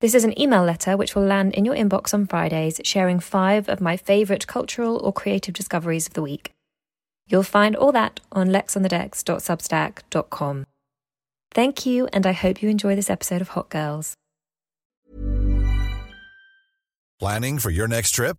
This is an email letter which will land in your inbox on Fridays, sharing five of my favourite cultural or creative discoveries of the week. You'll find all that on lexonthedecks.substack.com. Thank you, and I hope you enjoy this episode of Hot Girls. Planning for your next trip?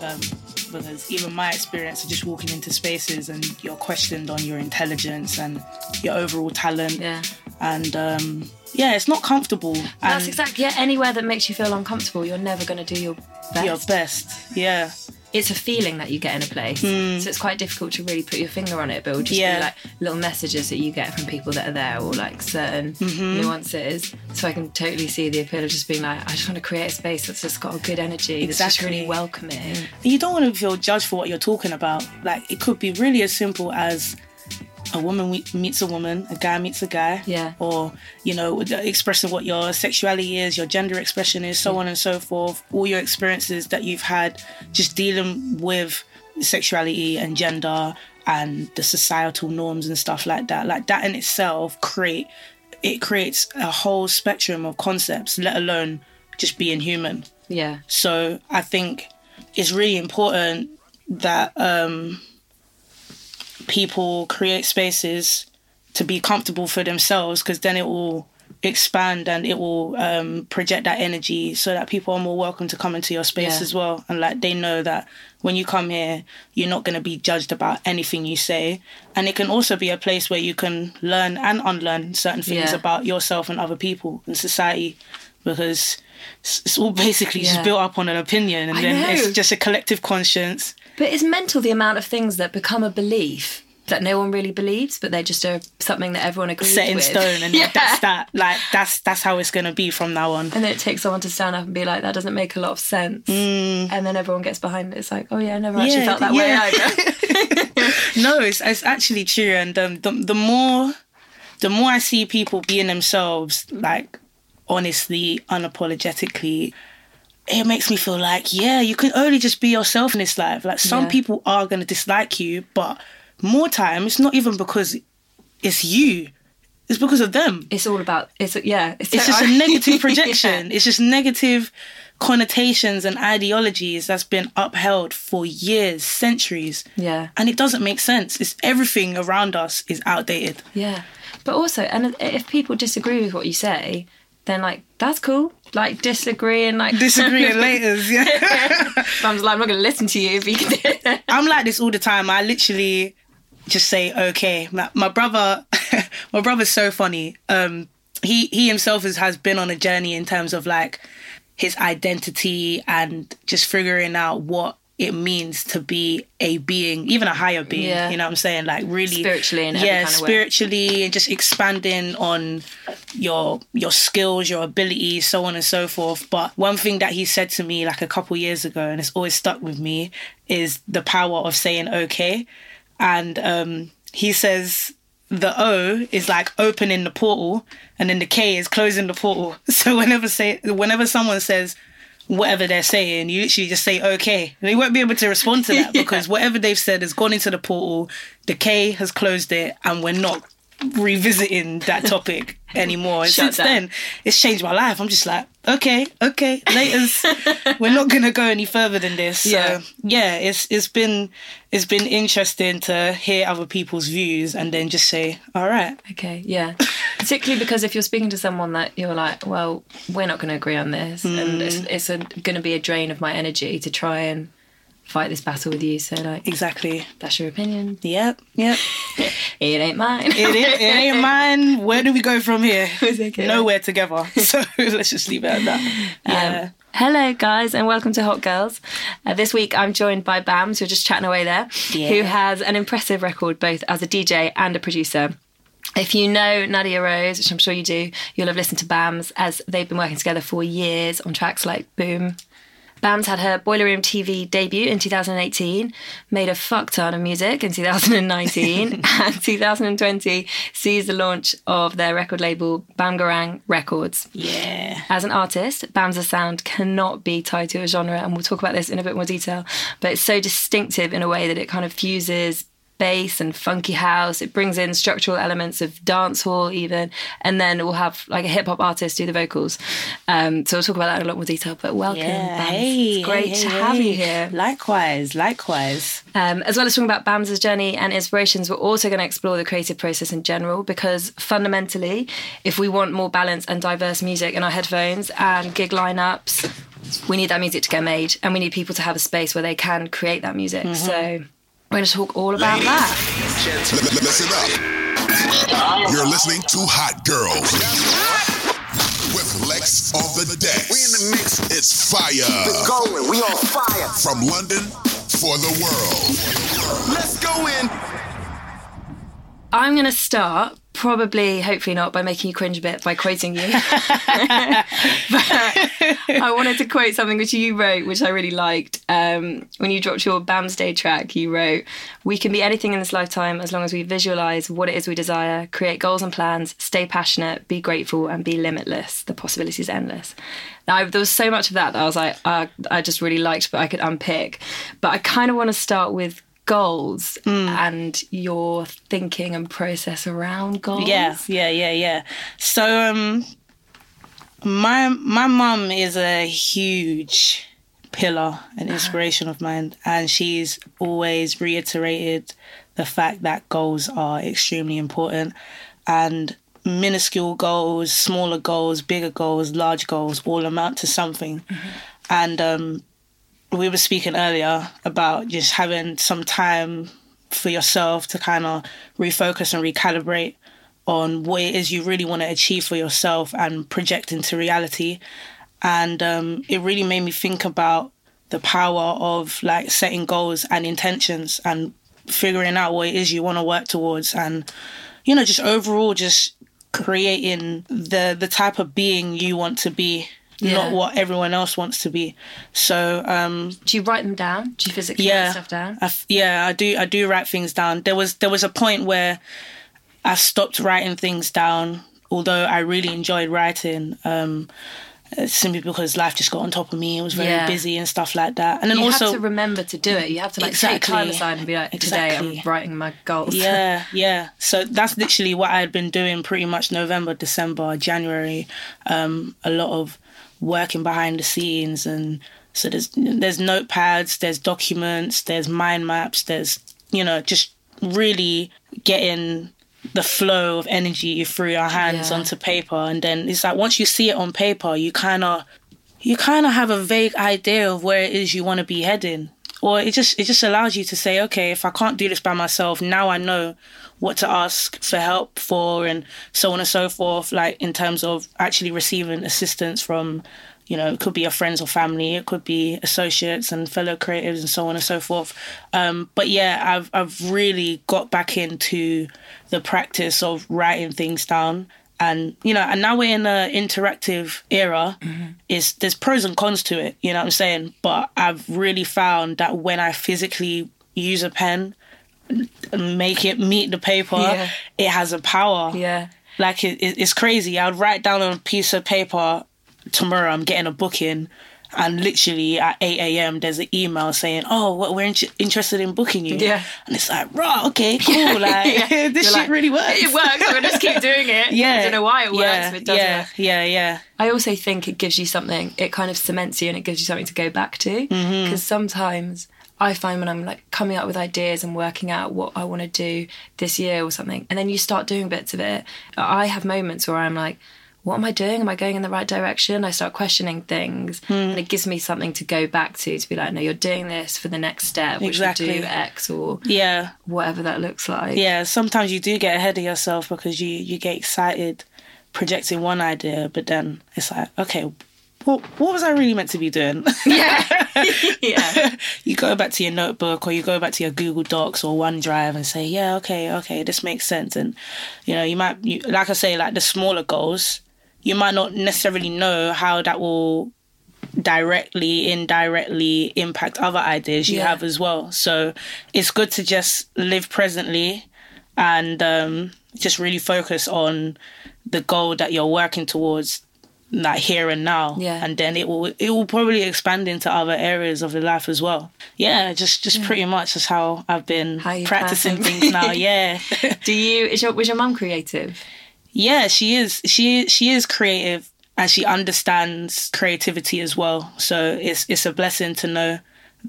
Um, because even my experience of just walking into spaces and you're questioned on your intelligence and your overall talent. Yeah. And um, yeah, it's not comfortable. That's and exactly, yeah, anywhere that makes you feel uncomfortable, you're never going to do your best. your best. Yeah. It's a feeling that you get in a place. Hmm. So it's quite difficult to really put your finger on it, but it'll just Yeah. be like little messages that you get from people that are there or like certain mm-hmm. nuances. So I can totally see the appeal of just being like, I just want to create a space that's just got a good energy, that's just really welcoming. you don't want to feel judged for what you're talking about. Like it could be really as simple as a woman meets a woman, a guy meets a guy, Yeah. or you know, expressing what your sexuality is, your gender expression is, so on and so forth. All your experiences that you've had, just dealing with sexuality and gender and the societal norms and stuff like that. Like that in itself create it creates a whole spectrum of concepts, let alone just being human. Yeah. So I think it's really important that um, people create spaces to be comfortable for themselves because then it will expand and it will um, project that energy so that people are more welcome to come into your space Yeah. as well and like they know that when you come here you're not going to be judged about anything you say and it can also be a place where you can learn and unlearn certain things Yeah. about yourself and other people and society because it's all basically Yeah. just built up on an opinion and I then know. it's just a collective conscience But it's mental the amount of things that become a belief that no one really believes, but they're just a, something that everyone agrees set in with. stone and yeah. that's that like that's that's how it's going to be from now on And then it takes someone to stand up and be like, that doesn't make a lot of sense. And then everyone gets behind it. It's like, oh yeah, I never actually Mm. Felt that yeah. way either. no it's, it's actually true and um, the, the more the more i see people being themselves like honestly unapologetically it makes me feel like yeah you can only just be yourself in this life like some Yeah. people are going to dislike you but more time it's not even because it's you it's because of them it's all about, it's yeah. It's, it's so- just a negative Yeah. projection. It's just negative connotations and ideologies that's been upheld for years, centuries. Yeah. And it doesn't make sense. It's everything around us is outdated. Yeah. But also, and if people disagree with what you say, then like, that's cool. Like, disagree and like. Disagreeing later. Yeah. I'm like, I'm not to listen to you if you can. I'm like this all the time. I literally just say okay. My, my brother, my brother's so funny. Um, he he himself has been on a journey in terms of like his identity and just figuring out what it means to be a being, even a higher being. Yeah. You know what I'm saying? Like really Spiritually every yeah, kind of way. spiritually and just expanding on your your skills, your abilities, so on and so forth. But one thing that he said to me like a couple years ago, and it's always stuck with me, is the power of saying okay. And um, he says the O is like opening the portal, and then the K is closing the portal. So whenever say whenever someone says whatever they're saying, you literally just say okay. And you won't be able to respond to that because whatever they've said has gone into the portal, the K has closed it, and we're not revisiting that topic anymore. And Shut since down. then, it's changed my life. I'm just like, okay, okay, laters. we're not gonna go any further than this. So Yeah. yeah, it's it's been it's been interesting to hear other people's views and then just say, all right, Okay, yeah. Particularly because if you're speaking to someone that you're like, well, we're not going to agree on this, and mm. it's, it's a, going to be a drain of my energy to try and fight this battle with you. So, like, exactly. that's your opinion. Yep, yep. It ain't mine. It ain't, it ain't mine. Where do we go from here? okay. Nowhere together. So let's just leave it at that. Yeah. Um, hello, guys, and welcome to Hot Girls. Uh, this week I'm joined by Bamz, who are just chatting away there, Yeah. who has an impressive record both as a DJ and a producer. If you know Nadia Rose, which I'm sure you do, you'll have listened to Bamz as they've been working together for years on tracks like Boom. Bamz had her Boiler Room TV debut in 2018, made a fuck ton of music in 2019, and 2020 sees the launch of their record label Bamgarang Records. yeah. As an artist, Bamz's sound cannot be tied to a genre, and we'll talk about this in a bit more detail. But it's so distinctive in a way that it kind of fuses bass and funky house. It brings in structural elements of dance hall, even, and then we'll have like a hip hop artist do the vocals. Um, so we'll talk about that in a lot more detail. But welcome, Yeah. Bamz. Hey, it's great hey, to hey, have you here. Likewise, likewise. Um, as well as talking about Bamz's journey and inspirations, we're also going to explore the creative process in general because fundamentally, if we want more balance and diverse music in our headphones and gig lineups, we need that music to get made and we need people to have a space where they can create that music. So we're going to talk all about that. L- l- listen up. You're listening to Hot Girls with Lex on the deck. We in the mix. It's fire Going, we on fire. from London for the world. Let's go in. I'm going to start, probably, hopefully not, by making you cringe a bit by quoting you. but I wanted to quote something which you wrote, which I really liked. Um, when you dropped your Bam's Day track, you wrote, We can be anything in this lifetime as long as we visualize what it is we desire, create goals and plans, stay passionate, be grateful, and be limitless. The possibilities endless. Now, there was so much of that that I was like, uh, I just really liked, but I could unpick. But I kind of want to start with goals and your thinking and process around goals. Yeah, yeah, yeah, yeah. So um my my mum is a huge pillar and inspiration of mine and she's always reiterated the fact that goals are extremely important and minuscule goals, smaller goals, bigger goals, large goals all amount to something. And um we were speaking earlier about just having some time for yourself to kind of refocus and recalibrate on what it is you really want to achieve for yourself and project into reality. And um, it really made me think about the power of like setting goals and intentions and figuring out what it is you want to work towards and you know just overall just creating the the type of being you want to be Yeah. not what everyone else wants to be so um Do you write them down? Do you physically yeah write stuff down? I f- yeah i do i do write things down there was there was a point where i stopped writing things down although i really enjoyed writing um simply because life just got on top of me it was very Yeah. busy and stuff like that and then You also have to remember to do it. You have to like take time Exactly. aside and be like, today Exactly. I'm writing my goals. yeah yeah so that's literally what i had been doing pretty much november december january um a lot of working behind the scenes and so there's there's notepads there's documents there's mind maps there's you know just really getting the flow of energy through your hands Yeah. onto paper and then it's like once you see it on paper you kind of you kind of have a vague idea of where it is you want to be heading or it just it just allows you to say okay if i can't do this by myself now i know what to ask for help for and so on and so forth like in terms of actually receiving assistance from you know, it could be your friends or family, it could be associates and fellow creatives and so on and so forth. Um, but yeah, I've I've really got back into the practice of writing things down. And you know, and now we're in an interactive era. Mm-hmm. Is there's pros and cons to it, you know what I'm saying? But I've really found that when I physically use a pen, and make it meet the paper, Yeah. it has a power. Yeah. Like it, it, it's crazy. I'd write down on a piece of paper tomorrow. I'm getting a booking, and literally at eight a.m. there's an email saying, "Oh, what we're in- interested in booking you." Yeah. and it's like, right, okay, cool. Like this You're shit like, really works. It works. I'm gonna just keep doing it. Yeah, I don't know why it works, Yeah, but it does yeah, work. yeah, yeah. I also think it gives you something. It kind of cements you, and it gives you something to go back to. Because Mm-hmm. sometimes I find when I'm like coming up with ideas and working out what I want to do this year or something, and then you start doing bits of it. I have moments where I'm like, "What am I doing? Am I going in the right direction?" I start questioning things, Hmm. and it gives me something to go back to to be like, "No, you're doing this for the next step, which Exactly. will do X or Yeah, whatever that looks like." yeah. Sometimes you do get ahead of yourself because you you get excited projecting one idea, but then it's like, okay, what what was I really meant to be doing? yeah, yeah. you go back to your notebook or you go back to your Google Docs or OneDrive and say, yeah, okay, okay, this makes sense. And, you know, you might, you, like I say, like the smaller goals, you might not necessarily know how that will directly, indirectly impact other ideas you Yeah. have as well. So it's good to just live presently and um, just really focus on the goal that you're working towards like here and now Yeah. and then it will it will probably expand into other areas of your life as well yeah just just pretty much that's how i've been How practicing things now yeah Do you? Is your was your mum creative? Yeah she is she she is creative and she understands creativity as well. So it's it's a blessing to know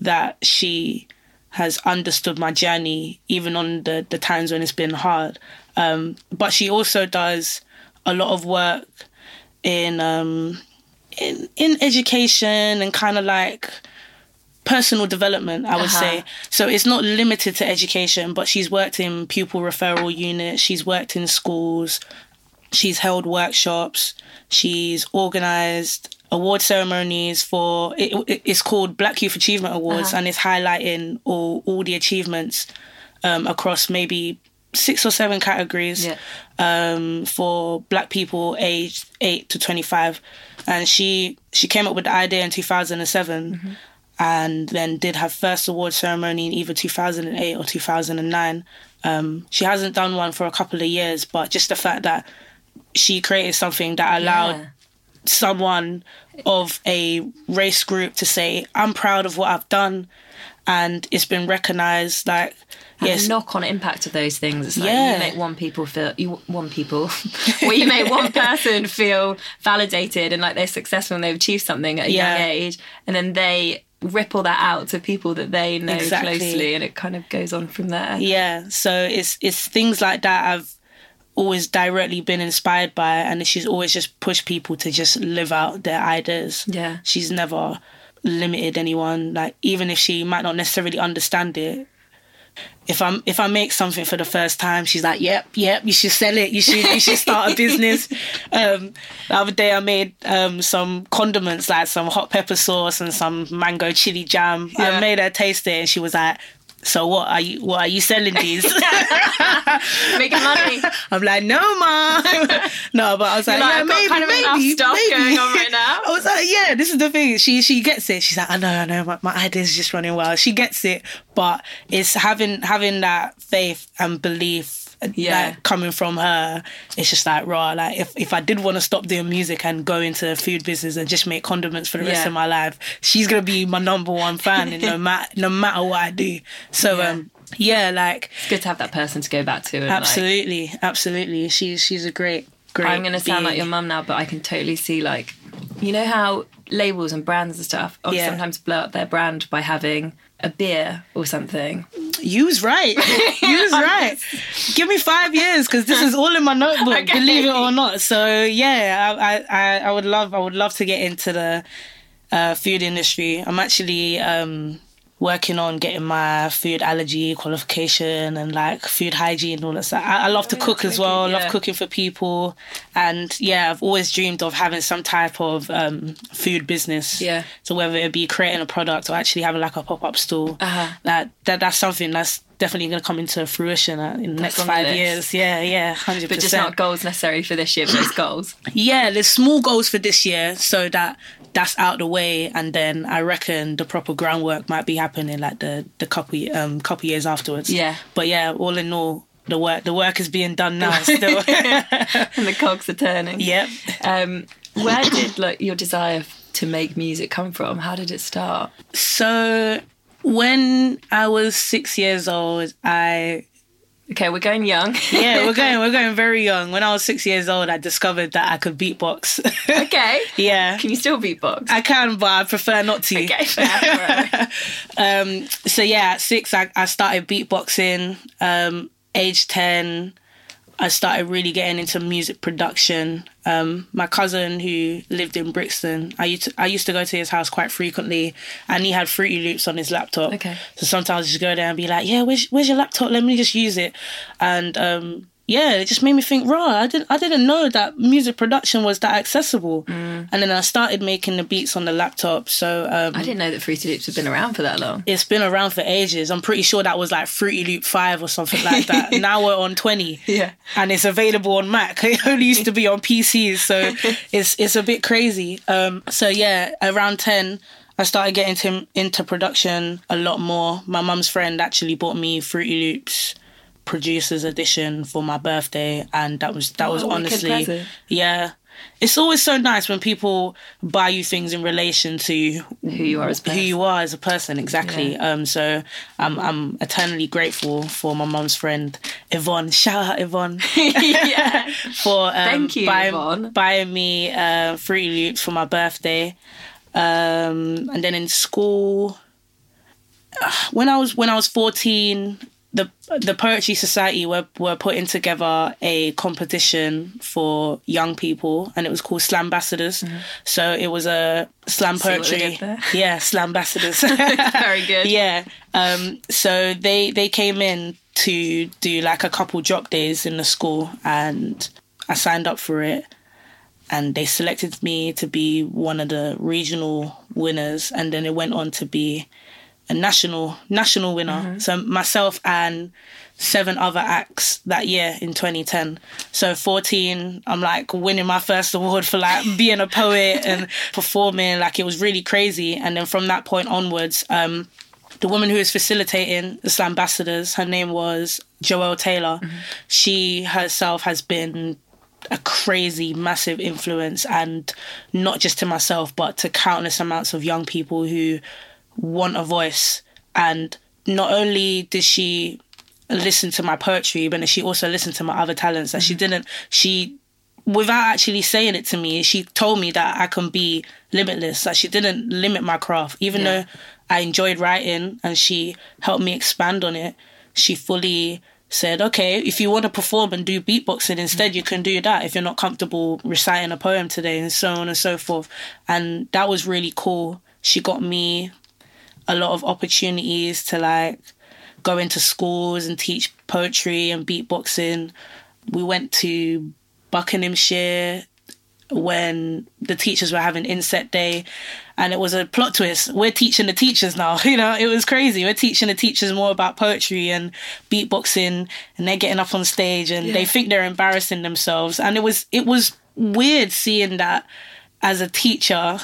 that she has understood my journey even on the the times when it's been hard. Um but she also does a lot of work in um in in education and kind of like personal development i would Uh-huh. say so it's not limited to education but she's worked in pupil referral units she's worked in schools she's held workshops. She's organized award ceremonies for it, it- it's called black youth achievement awards and it's highlighting all all the achievements um, across maybe six or seven categories Yeah. um, for black people aged 8 to 25 and she she came up with the idea in 2007 and then did her first award ceremony in either 2008 or 2009 um, she hasn't done one for a couple of years but just the fact that she created something that allowed Yeah. someone of a race group to say i'm proud of what i've done and it's been recognized like And yes knock-on impact of those things. It's like Yeah. you make one people feel you one people, well, you make one person feel validated and like they're successful and they've achieved something at a Yeah. young age, and then they ripple that out to people that they know Exactly. closely, and it kind of goes on from there. Yeah, so it's it's things like that I've always directly been inspired by, and she's always just pushed people to just live out their ideas. Yeah. she's never limited anyone. Like even if she might not necessarily understand it. If I'm if I make something for the first time, she's like, "Yep, yep, you should sell it. You should you should start a business." Um, the other day, I made um, some condiments like some hot pepper sauce and some mango chili jam. Yeah. I made her taste it, and she was like, "So what are you what are you selling these?" Making money. I'm like, no, mom. no, but I was like, like, yeah, maybe, kind of maybe, stuff maybe. going on right now. I was like, yeah, this is the thing. She she gets it. She's like, I know, I know, my, my idea's just running wild. She gets it, but it's having having that faith and belief. Yeah. like, coming from her, it's just like raw. Like if, if I did want to stop doing music and go into the food business and just make condiments for the rest of my life, she's gonna be my number one fan, and no matter no matter what I do. So Yeah. um, yeah, like It's good to have that person to go back to. And Like, Absolutely, absolutely. She's she's a great, great. I'm going to sound like your mum now, but I can totally see like, you know how labels and brands and stuff Yeah. sometimes blow up their brand by having a beer or something. You was right. You was right. Give me five years because this is all in my notebook. Okay. Believe it or not. So yeah, I, I I would love I would love to get into the uh, food industry. I'm actually um, working on getting my food allergy qualification and like food hygiene and all that stuff. I, I love to Oh, cook as well. I love cooking for people, and yeah, I've always dreamed of having some type of um, food business. Yeah. So whether it be creating a product or actually having like a pop up store, Uh-huh. that that that's something that's definitely going to come into fruition uh, in the next five years. Yeah, yeah, hundred percent. But just not goals necessarily for this year, but goals. Yeah, there's small goals for this year, so that that's out the way, and then I reckon the proper groundwork might be happening like the the couple um couple years afterwards. Yeah. but yeah, all in all, the work the work is being done now. Still, and the cogs are turning. yep. Um, where did like your desire to make music come from? How did it start? So when I was six years old, I Okay, we're going young. yeah, we're going we're going very young. When I was six years old, I discovered that I could beatbox. okay. yeah. Can you still beatbox? I can, but I prefer not to. okay, fair. Um, so yeah, at six, I, I started beatboxing. Um, age ten, I started really getting into music production. Um, my cousin who lived in Brixton, I used to, I used to go to his house quite frequently, and he had Fruity Loops on his laptop. Okay. So sometimes I just go there and be like, "Yeah, where's where's your laptop? Let me just use it." And um, yeah, it just made me think, "Raw, I didn't I didn't know that music production was that accessible." Mm. And then I started making the beats on the laptop. So um, I didn't know that Fruity Loops had been around for that long. it's been around for ages. I'm pretty sure that was like Fruity Loop 5 or something like that. now we're on 20. Yeah. And it's available on Mac. It only used to be on PCs, so it's it's a bit crazy. Um so yeah, around 10 I started getting to, into production a lot more. My mum's friend actually bought me Fruity Loops producers edition for my birthday and that was that was a wicked honestly yeah. It's always so nice when people buy you things in relation to Who you are as a who person. you are as a person exactly Yeah. um so i'm i'm eternally grateful for my mom's friend yvonne shout out yvonne yeah. for um, Thank you, buying, Yvonne. buying me uh fruity loops for my birthday um and then in school uh, when i was when i was 14 the the poetry society were were putting together a competition for young people and it was called slam ambassadors so it was a slam Mm-hmm. Poetry yeah slam ambassadors Very good. yeah um so they they came in to do like a couple drop days in the school and i signed up for it and they selected me to be one of the regional winners and then it went on to be a national national winner. So myself and seven other acts that year in 2010 so 14 i'm like winning my first award for like being a poet and performing. Like it was really crazy. And then from that point onwards um the woman who was facilitating the Slam ambassadors her name was joelle taylor. She herself has been a crazy massive influence and not just to myself but to countless amounts of young people who want a voice. And not only did she listen to my poetry but she also listened to my other talents that she mm-hmm. didn't. She without actually saying it to me she told me that I can be limitless that she didn't limit my craft. Even Yeah. though I enjoyed writing and she helped me expand on it she fully said okay if you want to perform and do beatboxing instead you can do that if you're not comfortable reciting a poem today and so on and so forth. And that was really cool. She got me a lot of opportunities to like go into schools and teach poetry and beatboxing. We went to Buckinghamshire when the teachers were having inset day and it was a plot twist. We're teaching the teachers now, you know, it was crazy. We're teaching the teachers more about poetry and beatboxing and they're getting up on stage and they think they're embarrassing themselves. And it was it was weird seeing that as a teacher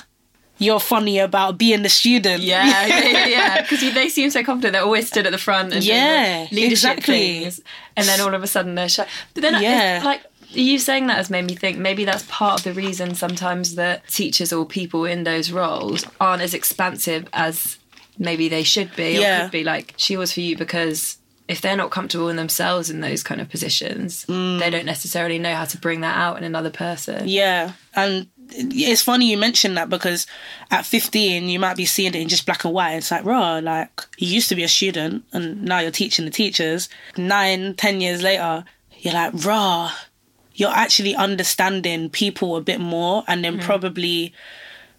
you're funny about being the student. Yeah, yeah, yeah. Because they seem so confident. They're always stood at the front and Yeah, the leadership exactly. things, and then all of a sudden they're shy. But then, Yeah. like you saying that has made me think maybe that's part of the reason sometimes that teachers or people in those roles aren't as expansive as maybe they should be. Or Yeah. could be like she was for you because. If they're not comfortable in themselves in those kind of positions, mm. they don't necessarily know how to bring that out in another person. Yeah, and it's funny you mentioned that because at 15 you might be seeing it in just black and white. It's like, raw, like you used to be a student and now you're teaching the teachers. Nine, ten years later, you're like, raw, you're actually understanding people a bit more and then mm-hmm. probably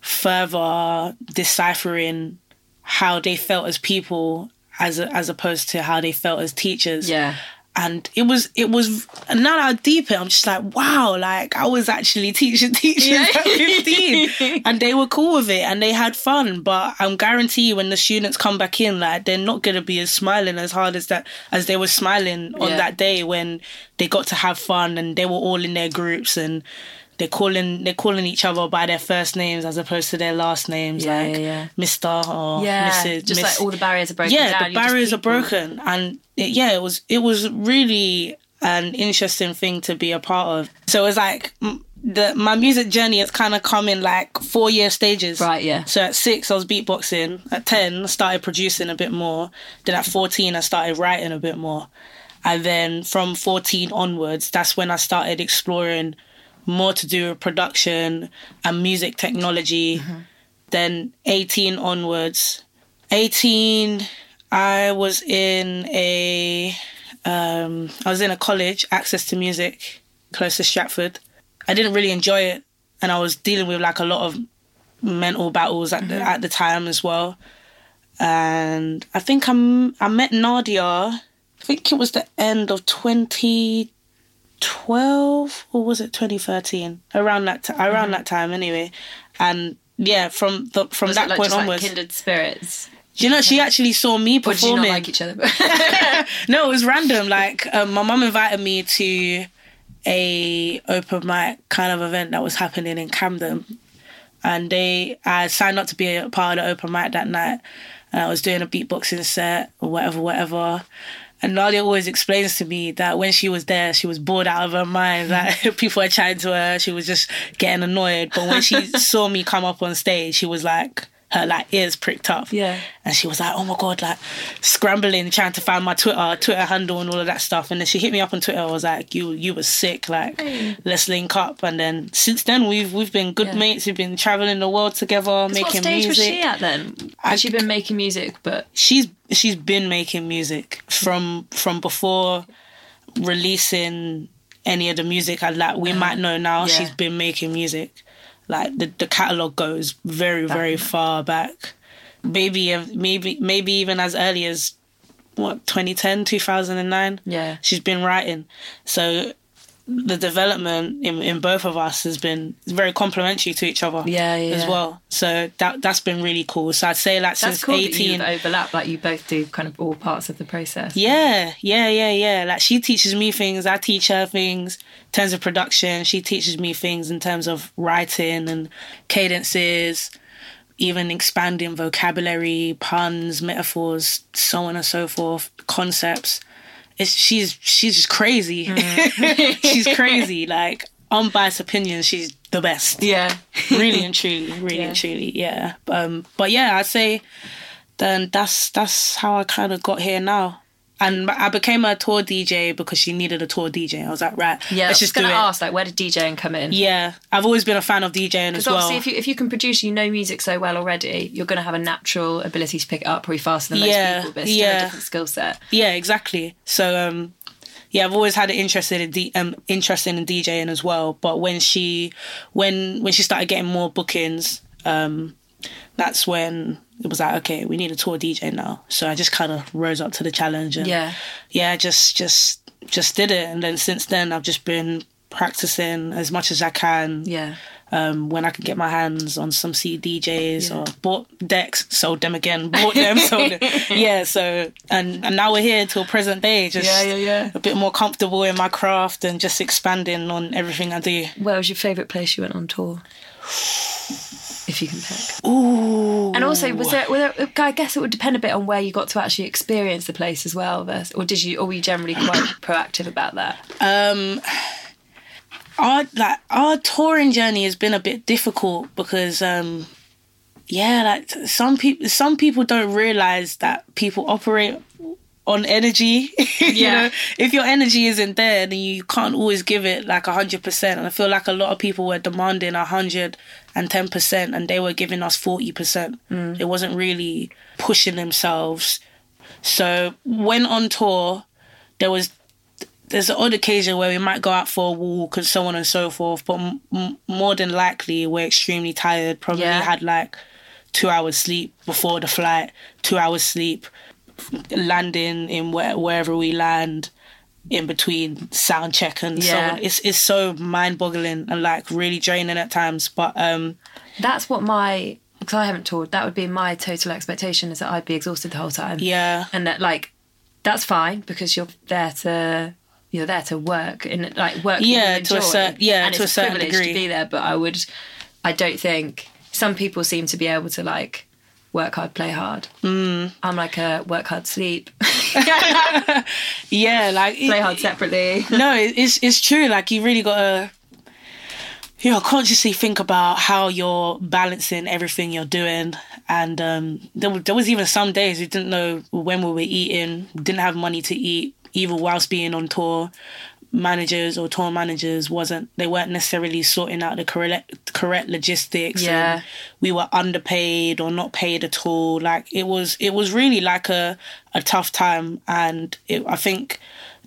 further deciphering how they felt as people as a, as opposed to how they felt as teachers Yeah. and it was it was and now that I deep it, I'm just like, wow, like I was actually teaching teachers at 15. and they were cool with it and they had fun. But I'm guarantee you when the students come back in, like they're not gonna be as smiling as hard as that as they were smiling on Yeah. that day when they got to have fun and they were all in their groups and they're calling they're calling each other by their first names as opposed to their last names, Yeah, like yeah, yeah. Mr. or Yeah. Mrs. Just Miss like all the barriers are broken yeah, down. the barriers are broken, and it, yeah, it was it was really an interesting thing to be a part of. So it was like the my music journey has kind of come in like four year stages. Right, yeah. So at six, I was beatboxing. At ten, I started producing a bit more. Then at fourteen, I started writing a bit more. And then from 14 onwards, that's when I started exploring more to do with production and music technology. Then 18 onwards. 18, I was in a um, I was in a college, access to music, close to Stratford. I didn't really enjoy it, and I was dealing with like a lot of mental battles at the at the time as well. And I think I'm I met Nadia. I think it was the end of 2012 or was it 2013? Around that ti around that time anyway. And yeah, from the from Was that like point just like onwards, kindred spirits? do you know she actually saw me Or did you performing? not like each other? No, it was random. Like um, my mum invited me to a open mic kind of event that was happening in Camden, and they I signed up to be a part of the open mic that night, and I was doing a beatboxing set or whatever, whatever. And Nadia always explains to me that when she was there, she was bored out of her mind. Like mm. people were chatting to her, she was just getting annoyed. But when she saw me come up on stage, she was like, her like ears pricked up. Yeah. And she was like, oh my God, like scrambling, trying to find my Twitter, Twitter handle and all of that stuff. And then she hit me up on Twitter. I was like, you you were sick. Like, let's link up. And then since then, we've we've been good Yeah. mates. We've been traveling the world together, what making stage music. was she at then? Had she been making music, but She's she's been making music from from before releasing any of the music I like we might know now. Uh-huh. Yeah. She's been making music. Like the the catalog goes very very far back. Maybe maybe maybe even as early as what 2010 2009 Yeah. she's been writing so the development in, in both of us has been very complementary to each other Yeah, yeah, as well so that that's been really cool so i'd say like that's since cool 18 that overlap. Like you both do kind of all parts of the process. yeah, yeah, yeah, yeah. Like she teaches me things, I teach her things in terms of production. She teaches me things in terms of writing and cadences, even expanding vocabulary, puns, metaphors, so on and so forth, concepts. It's she's she's just crazy. she's crazy. Like unbiased opinions, she's the best Yeah. really and truly, really Yeah. and truly, yeah. Um, but yeah, I'd say then that's that's how I kind of got here now. And I became a tour DJ because she needed a tour DJ. I was like, right, Yeah. I let's was just do gonna ask, like, where did DJing come in? Yeah, I've always been a fan of DJing as Because well. obviously, if you if you can produce, you know music so well already, you're going to have a natural ability to pick it up probably faster than most Yeah, people. But still yeah. a different skill set. Yeah, exactly. So um yeah, I've always had an interest in D- um interest in DJing as well. But when she when when she started getting more bookings, um that's when it was like, okay, we need a tour DJ now. So I just kind of rose up to the challenge and Yeah. yeah, just just just did it. And then since then, I've just been practicing as much as I can. Yeah. Um, when I could get my hands on some CDJs or bought decks, sold them again, bought them, sold them. Yeah, so and and now we're here till present day, just Yeah, yeah, yeah. a bit more comfortable in my craft and just expanding on everything I do. Where was your favourite place you went on tour? If you can pick. Ooh. And also, was there, were there? I guess it would depend a bit on where you got to actually experience the place as well. Or did you? Or were you generally quite proactive about that? um our like our touring journey has been a bit difficult because um yeah like some people some people don't realize that people operate on energy you Yeah. know if your energy isn't there then you can't always give it like 100% and i feel like a lot of people were demanding 110% and 10%, and they were giving us 40% it mm. wasn't really pushing themselves so when on tour there was there's an odd occasion where we might go out for a walk and so on and so forth, but m- m- more than likely we're extremely tired. Probably Yeah. had like two hours sleep before the flight, two hours sleep, landing in where, wherever we land, in between sound check and so on. It's it's so mind boggling and like really draining at times. But um, That's what my because I haven't toured. That would be my total expectation is that I'd be exhausted the whole time. yeah, and that like that's fine because you're there to you're there to work and like work Yeah, to a certain yeah, and to it's a certain privilege degree. to be there but i would i don't think some people seem to be able to like work hard play hard mm. i'm like a work hard sleep yeah, like play it- hard separately no, it's it's true. Like you really gotta, you know, consciously think about how you're balancing everything you're doing. And um, there, there was even some days we didn't know when we were eating, didn't have money to eat, even whilst being on tour. Managers or tour managers wasn't they weren't necessarily sorting out the correct correct logistics. and Yeah. we were underpaid or not paid at all. Like it was it was really like a a tough time, and it, I think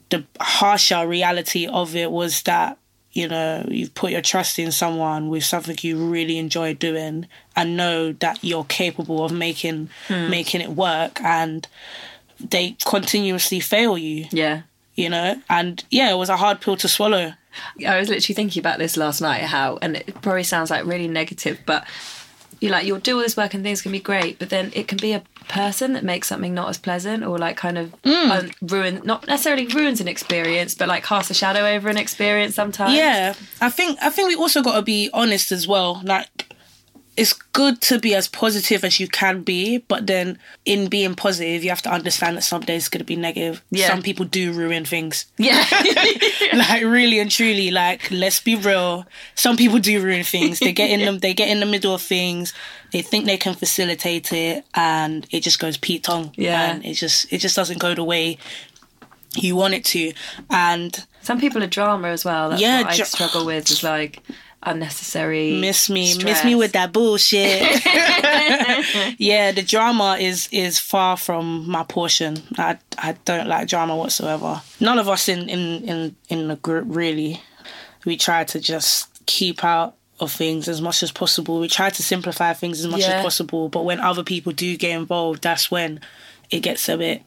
the harsher reality of it was that you know you've put your trust in someone with something you really enjoy doing and know that you're capable of making hmm. making it work and they continuously fail you yeah you know and yeah it was a hard pill to swallow I was literally thinking about this last night. How, and it probably sounds like really negative, but you like you'll do all this work and things can be great, but then it can be a person that makes something not as pleasant or like kind of um, ruin, not necessarily ruins an experience, but like casts a shadow over an experience sometimes. Yeah, I think I think we also got to be honest as well. Like, it's good to be as positive as you can be, but then in being positive, you have to understand that some days it's going to be negative. Yeah. Some people do ruin things. yeah, like really and truly, like let's be real. Some people do ruin things. They get in them. They get in the middle of things. They think they can facilitate it, and it just goes Pete Tong. Yeah. and it just it just doesn't go the way you want it to. And Some people are drama as well. That's Yeah, what I dra- struggle with is like unnecessary. miss me miss me with that bullshit. Yeah the drama is is far from my portion. I i don't like drama whatsoever. None of us in in in, in the group really. We try to just keep out of things as much as possible. We try to simplify things as much Yeah. as possible but when other people do get involved that's when it gets a bit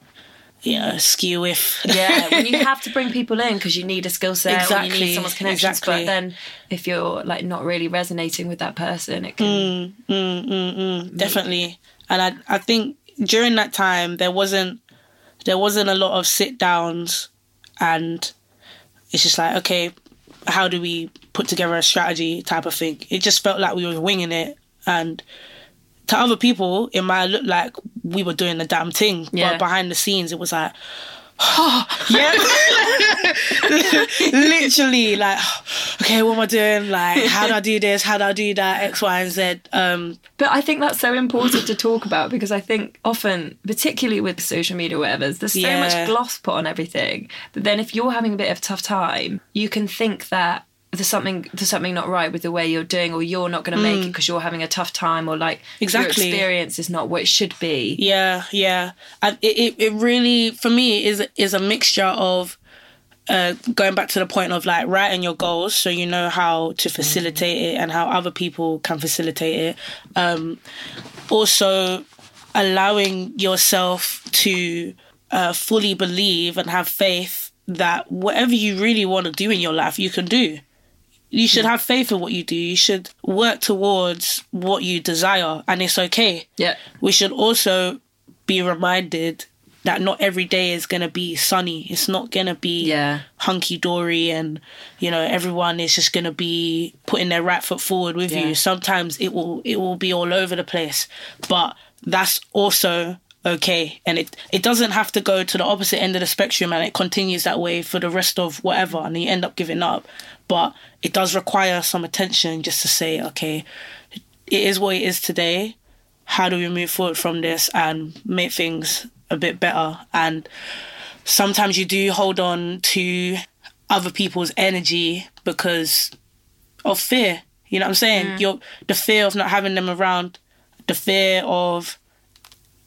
you know skew if yeah, when you have to bring people in because you need a skill set or you Exactly, need someone's connections, exactly. but then if you're like not really resonating with that person, it can. Mm. mm, mm, mm. definitely and i i think during that time there wasn't there wasn't a lot of sit downs and it's just like okay how do we put together a strategy type of thing it just felt like we were winging it and to other people it might look like we were doing the damn thing Yeah. but behind the scenes it was like oh, yeah literally like okay what am i doing like how do i do this how do i do that x y and z um But I think that's so important to talk about because I think often, particularly with social media, or whatever, there's so Yeah. much gloss put on everything. But then if you're having a bit of a tough time, you can think that there's something there's something not right with the way you're doing, or you're not going to make it because you're having a tough time, or like Exactly. your experience is not what it should be. Yeah, yeah. And it, it, it really, for me, is is a mixture of uh, going back to the point of like writing your goals so you know how to facilitate it and how other people can facilitate it. Um, also, allowing yourself to uh, fully believe and have faith that whatever you really want to do in your life, you can do. You should hmm. have faith in what you do. You should work towards what you desire, and it's okay Yeah. we should also be reminded that not every day is going to be sunny. It's not going to be Yeah. hunky dory and, you know, everyone is just going to be putting their right foot forward with Yeah. you. Sometimes it will it will be all over the place, but that's also okay and it it doesn't have to go to the opposite end of the spectrum and it continues that way for the rest of whatever and you end up giving up but it does require some attention just to say okay it is what it is today. How do we move forward from this and make things a bit better? And sometimes you do hold on to other people's energy because of fear. You know what i'm saying? Mm. you're the fear of not having them around the fear of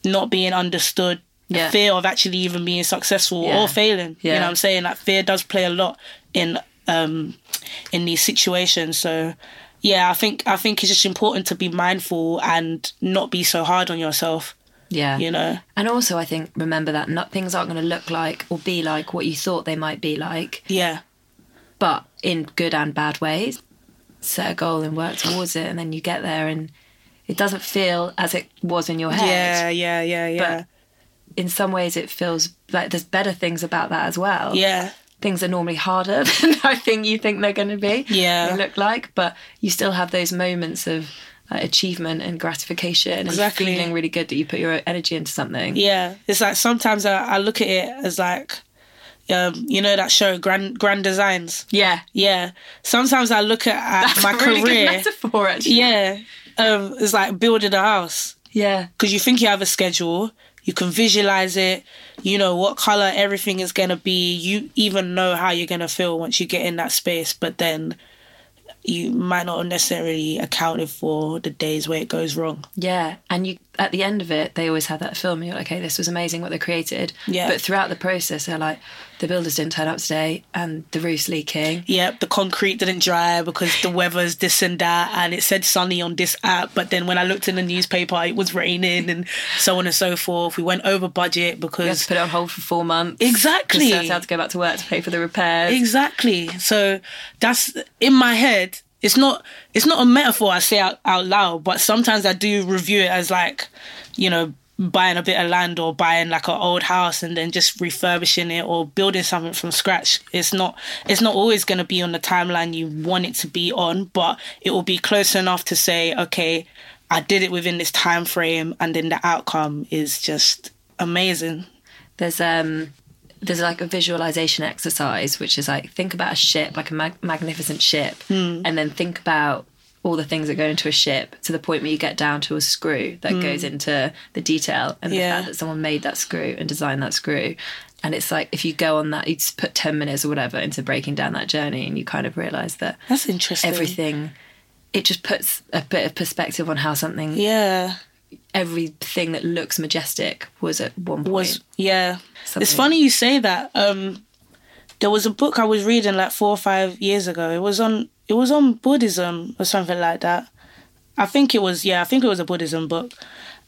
not being understood Yeah. the fear of actually even being successful Yeah. or failing. You know what i'm saying? That fear does play a lot in um in these situations so yeah, I think I think it's just important to be mindful and not be so hard on yourself. Yeah. You know. And also, I think remember that not things aren't going to look like or be like what you thought they might be like, Yeah. but in good and bad ways. Set a goal and work towards it, and then you get there, and it doesn't feel as it was in your head. Yeah, yeah, yeah, yeah. But in some ways, it feels like there's better things about that as well. yeah. Things are normally harder than I think you think they're going to be. Yeah. They look like, but you still have those moments of uh, achievement and gratification Exactly. and feeling really good that you put your energy into something. Yeah. It's like sometimes I, I look at it as like um, you know that show Grand Grand Designs? Yeah. Yeah. Sometimes I look at, at That's my a really career. good metaphor, actually. Yeah. Um, it's like building a house. Yeah. because you think you have a schedule, you can visualize it, you know what color everything is going to be, you even know how you're going to feel once you get in that space, but then you might not have necessarily accounted for the days where it goes wrong. Yeah, and you at the end of it, they always have that film. You're like, okay, this was amazing what they created. Yeah. But throughout the process, they're like, the builders didn't turn up today, and the roof's leaking. Yep, the concrete didn't dry because the weather's this and that, and it said sunny on this app, but then when I looked in the newspaper, it was raining, and so on and so forth. We went over budget We had because to put it on hold for four months. Exactly. Because had to go back to work to pay for the repairs. Exactly. So that's in my head. It's not. It's not a metaphor I say out, out loud, but sometimes I do review it as like, you know, buying a bit of land or buying like an old house and then just refurbishing it or building something from scratch. It's not. It's not always going to be on the timeline you want it to be on, but it will be close enough to say, okay, I did it within this time frame, and then the outcome is just amazing. There's um, there's like a visualization exercise, which is like think about a ship, like a mag- magnificent ship, Hmm. and then think about all the things that go into a ship to the point where you get down to a screw that goes into the detail and the Hmm. Fact that someone made that screw and designed that screw. And it's like if you go on that, you just put 10 minutes or whatever into breaking down that journey, and you kind of realize that That's interesting. everything, it just puts a bit of perspective on how something, Yeah. Everything that looks majestic was at one point. was yeah. Something. It's funny you say that. Um, there was a book I was reading like four or five years ago. It was on it was on Buddhism or something like that. I think it was yeah. I think it was a Buddhism book.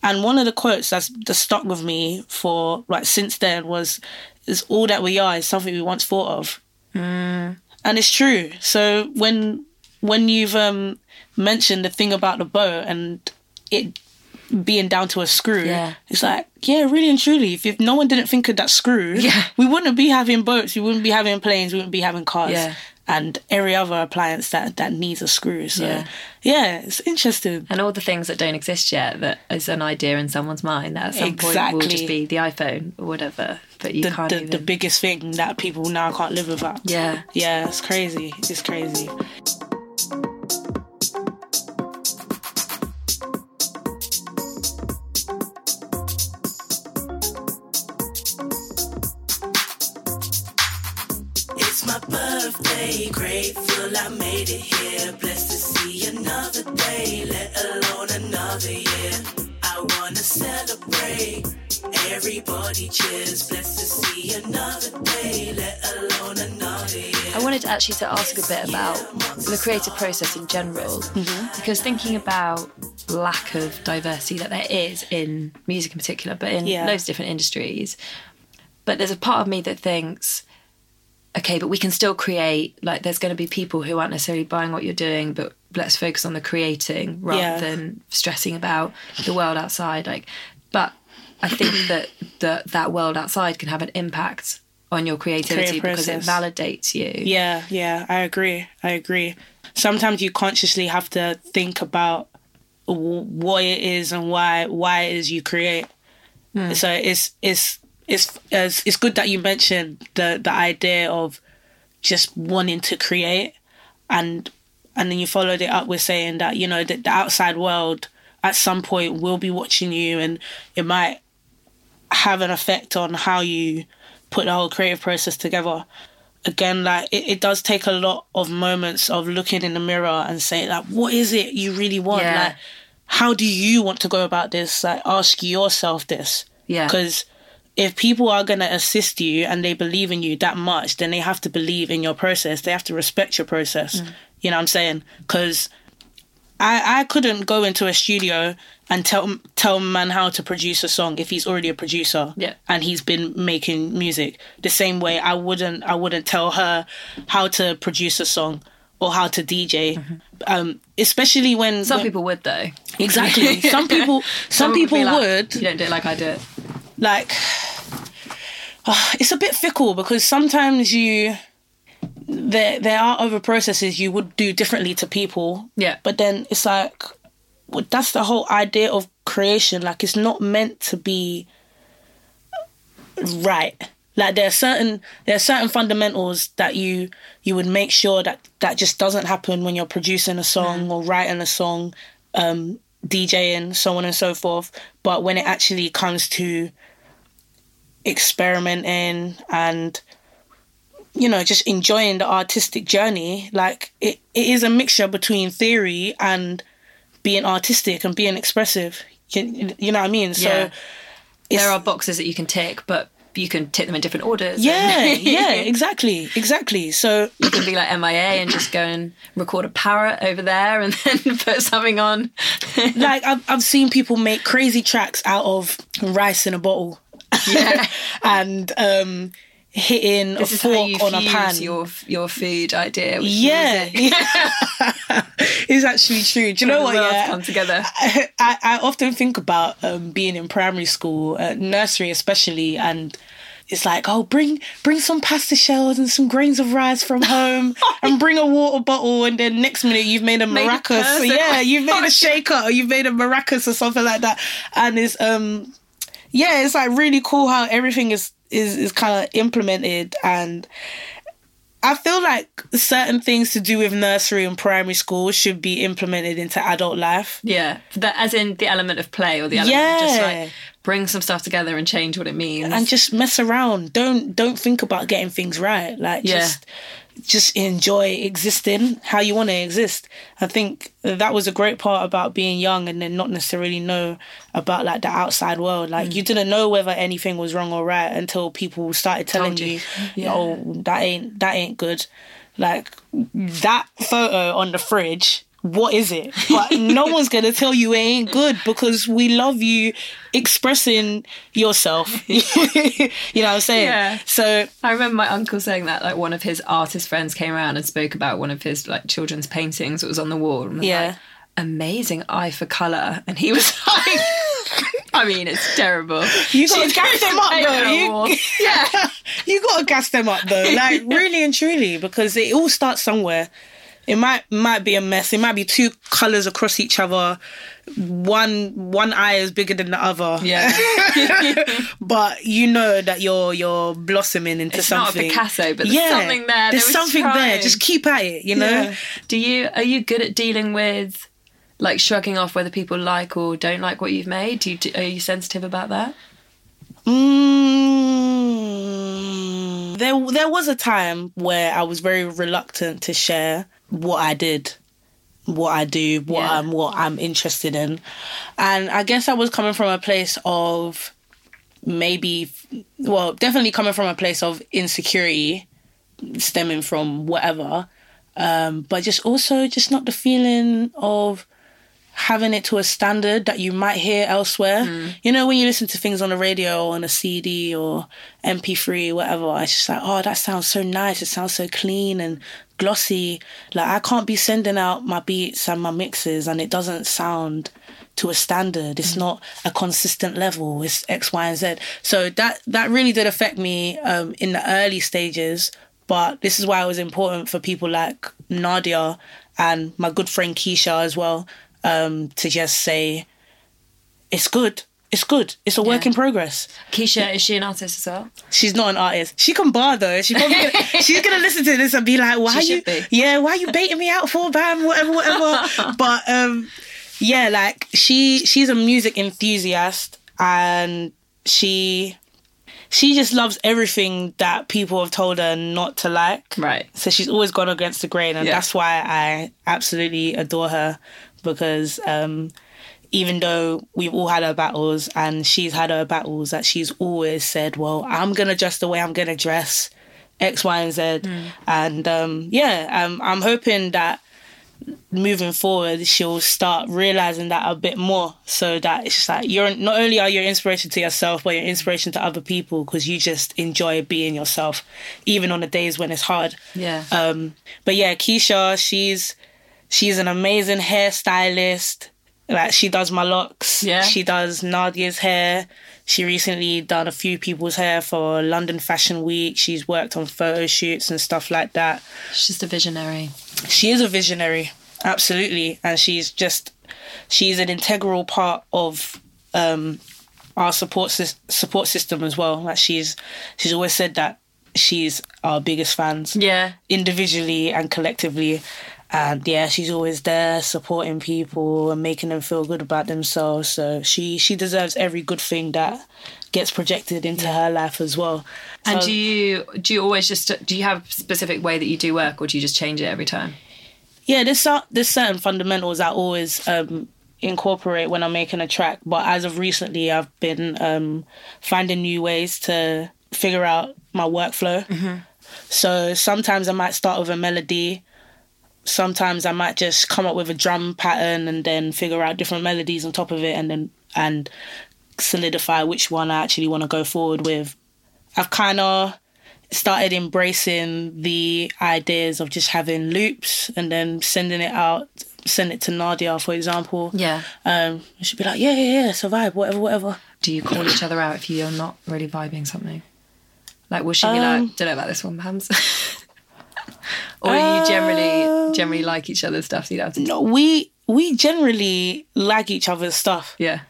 And one of the quotes that's that stuck with me for like since then was, "Is all that we are is something we once thought of," Mm. and it's true. So when when you've um, mentioned the thing about the boat and it being down to a screw, Yeah. it's like, yeah, really and truly, if, if no one didn't think of that screw, Yeah. we wouldn't be having boats, we wouldn't be having planes, we wouldn't be having cars. Yeah. And every other appliance that, that needs a screw. So, Yeah. yeah, it's interesting. and all the things that don't exist yet that is an idea in someone's mind that at some point will just be the iPhone or whatever. But you The, can't the, even. the biggest thing that people now can't live without. yeah. Yeah, it's crazy. It's crazy. Birthday, grateful I made it here. Blessed to see another day, let alone another year. I wanna celebrate. Everybody cheers. Blessed to see another day, let alone another year. I wanted actually to ask a bit about the creative process in general, mm-hmm. because thinking about lack of diversity that there is in music in particular, but in Yeah. loads of different industries. But there's a part of me that thinks, okay, but we can still create. Like, there's going to be people who aren't necessarily buying what you're doing, but let's focus on the creating rather Yeah. than stressing about the world outside. Like, but I think that the, that world outside can have an impact on your creativity because it validates you. Yeah, yeah, I agree. I agree. Sometimes you consciously have to think about w- what it is and why why it is you create. Hmm. So it's it's it's it's it's good that you mentioned the the idea of just wanting to create and and then you followed it up with saying that you know that the outside world at some point will be watching you and it might have an effect on how you put the whole creative process together again like it, it does take a lot of moments of looking in the mirror and saying like what is it you really want Yeah. like how do you want to go about this like ask yourself this Yeah. because if people are going to assist you and they believe in you that much then they have to believe in your process they have to respect your process you know what i'm saying because I I couldn't go into a studio and tell tell man how to produce a song if he's already a producer Yeah. and he's been making music the same way I wouldn't I wouldn't tell her how to produce a song or how to DJ um especially when Mm-hmm. Some when- people would though. exactly some people some would people like, would You don't do it like I do it. Like uh, it's a bit fickle because sometimes you there there are other processes you would do differently to people. Yeah. but then it's like well, that's the whole idea of creation. Like it's not meant to be right. Like there are certain there are certain fundamentals that you you would make sure that that just doesn't happen when you're producing a song or writing a song um DJing so on and so forth. But when it actually comes to experimenting and you know just enjoying the artistic journey like it, it is a mixture between theory and being artistic and being expressive you, you know what i mean so Yeah. it's- there are boxes that you can tick, but you can tick them in different orders. yeah and- yeah exactly exactly so you can be like MIA and just go and record a parrot over there and then put something on. like I've, I've seen people make crazy tracks out of rice in a bottle Yeah. and um hitting This a fork on a pan your your food idea. Yeah, it's actually true. Do you know what? Yeah, come together. I, I, I often think about um, being in primary school, uh, nursery especially, and it's like, oh, bring bring some pasta shells and some grains of rice from home, and bring a water bottle, and then next minute you've made a Made a maracas. yeah, you've made Oh, a shaker, or you've made a maracas or something like that, and it's um, yeah, it's like really cool how everything is is is kind of implemented and. I feel like certain things to do with nursery and primary school should be implemented into adult life. Yeah, that as in the element of play or the element of just like bring some stuff together and change what it means. and just mess around. Don't don't think about getting things right. Like Yeah. just just enjoy existing how you want to exist. I think that was a great part about being young and then not necessarily know about like the outside world. Like Mm. you didn't know whether anything was wrong or right until people started telling you. you, Yeah. "Oh, that ain't that ain't good." Like that photo on the fridge. What is it? But no one's gonna tell you it ain't good because we love you expressing yourself. you know what I'm saying? Yeah. So I remember my uncle saying that like one of his artist friends came around and spoke about one of his like children's paintings that was on the wall. And Yeah. like, amazing eye for color, and he was like. I mean, it's terrible. You gotta gas them up, though. You- yeah, you gotta gas them up though, like really and truly, because it all starts somewhere. It might might be a mess. It might be two colors across each other. One one eye is bigger than the other. yeah. but you know that you're you're blossoming into something. It's not a. Picasso, but there's something there. There's something there. Just keep at it. You know. Yeah. Do you are you good at dealing with like shrugging off whether people like or don't like what you've made? Do you are you sensitive about that? Mm, there, there was a time where I was very reluctant to share what I did, what I do, what Yeah. I'm, what I'm interested in, and I guess I was coming from a place of maybe, well, definitely coming from a place of insecurity, stemming from whatever, um, but just also just not the feeling of having it to a standard that you might hear elsewhere. You know, when you listen to things on the radio or on a CD or MP3, whatever, it's just like, oh, that sounds so nice. It sounds so clean and glossy. Like, I can't be sending out my beats and my mixes and it doesn't sound to a standard. It's not a consistent level. It's X, Y, and Z. So that that really did affect me um, in the early stages. But this is why it was important for people like Nadia and my good friend Keisha as well um, to just say, "It's good. It's good. It's a work Yeah. in progress." Keisha is she an artist as well? She's not an artist. She can bar though. She probably gonna, she's gonna listen to this and be like, "Why She you? be. Yeah, why are you baiting me out for, bam? Whatever, whatever." but um, yeah, like she she's a music enthusiast and she she just loves everything that people have told her not to like. Right. So she's always gone against the grain, and Yeah. that's why I absolutely adore her because um, even though we've all had our battles and she's had her battles, that she's always said, "Well, I'm gonna dress the way I'm gonna dress, X, Y, and Z," and um, yeah, um, I'm hoping that moving forward, she'll start realizing that a bit more. So that it's just like you're not only are you an inspiration to yourself, but you're an inspiration to other people because you just enjoy being yourself, even on the days when it's hard. Yeah. Um, but yeah, Keisha, she's she's an amazing hairstylist. Like she does my locks. Yeah. She does Nadia's hair. She recently done a few people's hair for London Fashion Week. She's worked on photo shoots and stuff like that. She's just a visionary. She is a visionary, absolutely, and she's just she's an integral part of um, our support support system as well. Like she's she's always said that she's our biggest fans Yeah. individually and collectively. And yeah, she's always there supporting people and making them feel good about themselves. So she she deserves every good thing that gets projected into her life as well. And do you do you always just do you have a specific way that you do work, or do you just change it every time? yeah, there's there's certain fundamentals I always um, incorporate when I'm making a track. But as of recently, I've been um, finding new ways to figure out my workflow. So sometimes I might start with a melody. Sometimes I might just come up with a drum pattern and then figure out different melodies on top of it, and then and solidify which one I actually want to go forward with. I've kind of started embracing the ideas of just having loops and then sending it out, send it to Nadia, for example. Yeah. Um, she'd be like, yeah, yeah, yeah, survive, whatever, whatever. Do you call each other out if you're not really vibing something? Like, will she be Um, like, don't know about this one, Bamz? or you generally generally like each other's stuff? So you don't have to. No, we we generally like each other's stuff. Yeah.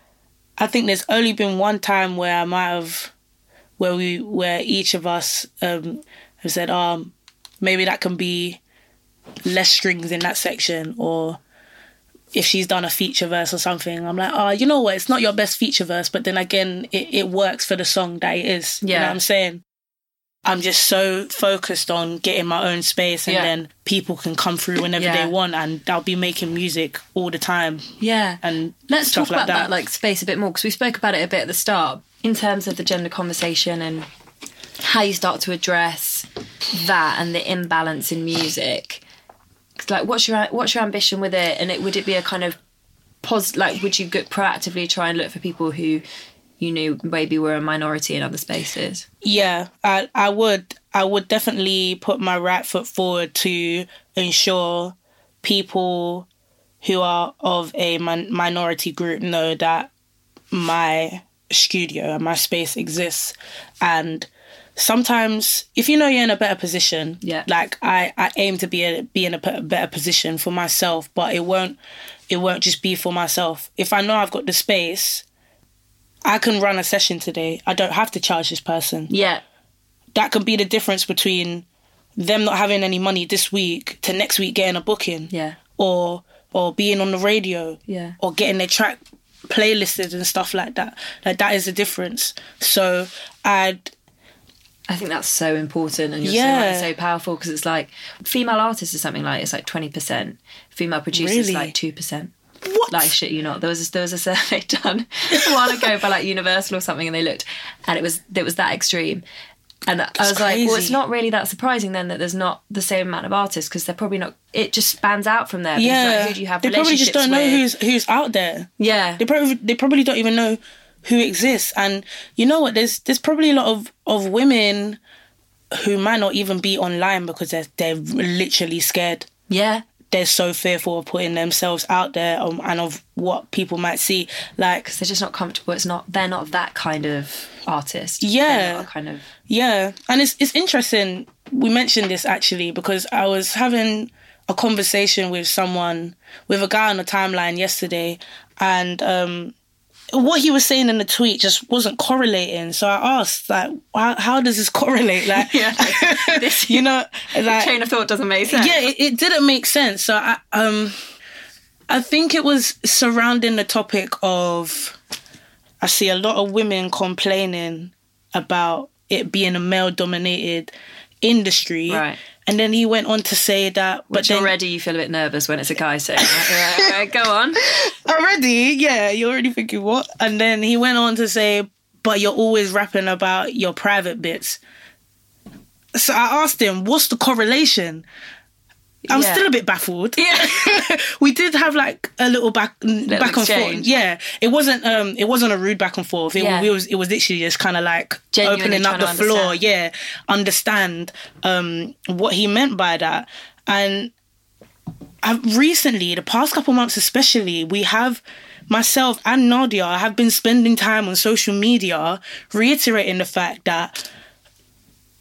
I think there's only been one time where I might have, where we, where each of us um, have said, um, maybe that can be less strings in that section, or if she's done a feature verse or something, I'm like, oh, you know what? It's not your best feature verse, but then again, it, it works for the song that it is. You know Yeah. what I'm saying? I'm just so focused on getting my own space, and Yeah. then people can come through whenever Yeah. they want, and I'll be making music all the time. Yeah. And let's talk like about that. that. like space a bit more because we spoke about it a bit at the start in terms of the gender conversation and how you start to address that and the imbalance in music. Like, what's your what's your ambition with it? And it would it be a kind of pos like would you go proactively try and look for people who you knew maybe we were a minority in other spaces? Yeah, I I would I would definitely put my right foot forward to ensure people who are of a min- minority group know that my studio and my space exists and sometimes if you know you're in a better position Yeah. like i i aim to be a, be in a better position for myself but it won't it won't just be for myself if i know i've got the space i can run a session today i don't have to charge this person Yeah. that can be the difference between them not having any money this week to next week getting a booking Yeah. or or being on the radio Yeah. or getting their track playlisted and stuff like that like that is the difference so i'd I think that's so important and you're so, Yeah. so powerful because it's like female artists is something like it's like 20%, female producers Really? like 2%. What Like shit, you not. There was there was a survey done a while ago by like Universal or something, and they looked, and it was it was that extreme. And I was like, well, it's not really that surprising then that there's not the same amount of artists because they're probably not. It just spans out from there. yeah like, who do you have they probably just don't know who's who's out there? Yeah, they probably they probably don't even know who exists and you know what there's there's probably a lot of of women who might not even be online because they're they're literally scared yeah, they're so fearful of putting themselves out there um, and of what people might see like they're just not comfortable. It's not. They're not that kind of artist. Yeah. They're not a kind of. Yeah, and it's it's interesting. We mentioned this actually because I was having a conversation with someone with a guy on the timeline yesterday, and um, what he was saying in the tweet just wasn't correlating. So I asked, like, how, how does this correlate? Like, Yeah. This- you know, like Chain of thought doesn't make sense. yeah, it, it didn't make sense. So I um I think it was surrounding the topic of I see a lot of women complaining about it being a male dominated industry. Right. And then he went on to say that but Which then already you feel a bit nervous when it's a guy saying that. Right, right, go on. already, yeah, you're already thinking what? And then he went on to say, but you're always rapping about your private bits. So I asked him, what's the correlation? I'm Yeah. still a bit baffled. Yeah. we did have like a little back back and forth. Yeah, it wasn't um it wasn't a rude back and forth. It, Yeah. it was it was literally just kind of like Genuinely opening up the floor. understand. Yeah, understand um what he meant by that. And I've recently, the past couple months especially, we have myself and Nadia have been spending time on social media reiterating the fact that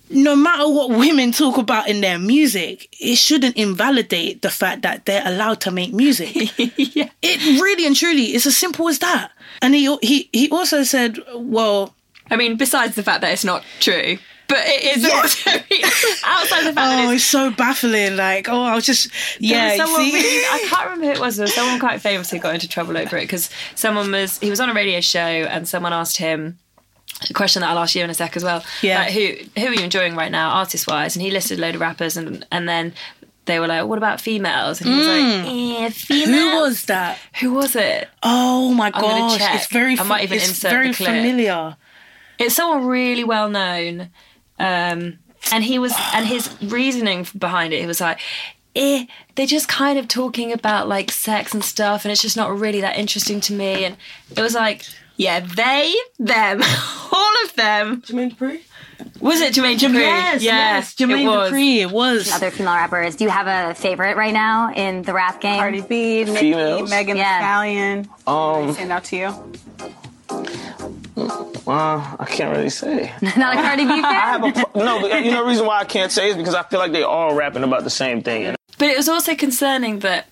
no matter what women talk about in their music, it shouldn't invalidate the fact that they're allowed to make music. yeah. It really and truly is as simple as that. And he he he also said, well, I mean, besides the fact that it's not true, but it is also outside the fact that oh, it's it's so baffling. Like, oh, I was just yeah. someone really, I can't remember who it was. There was someone quite famous who got into trouble over it because someone was he was on a radio show and someone asked him question that I'll ask you in a sec as well. Yeah. Like, who who are you enjoying right now, artist wise? And he listed a load of rappers and and then they were like, "What about females?" And he was like, "Yeah, females." Mm. Who was that? Who was it? Oh my gosh, it's very I might even it's insert very the clip. familiar. It's someone really well known, um, and he was, and his reasoning behind it, he was like, eh, they're just kind of talking about like sex and stuff, and it's just not really that interesting to me. And it was like, yeah, they, them, all of them. Jermaine Dupri? Was it Jermaine Dupri? Yes, yeah, yes, Jermaine it was. Dupri. It was. other female rappers. Do you have a favorite right now in the rap game? Cardi B, Nicki, Females? Megan Thee Stallion. Um, Stand out to you? uh, I can't really say. Not a Cardi B I have fan? a no, but you know the reason why I can't say is because I feel like they all rapping about the same thing. But it was also concerning that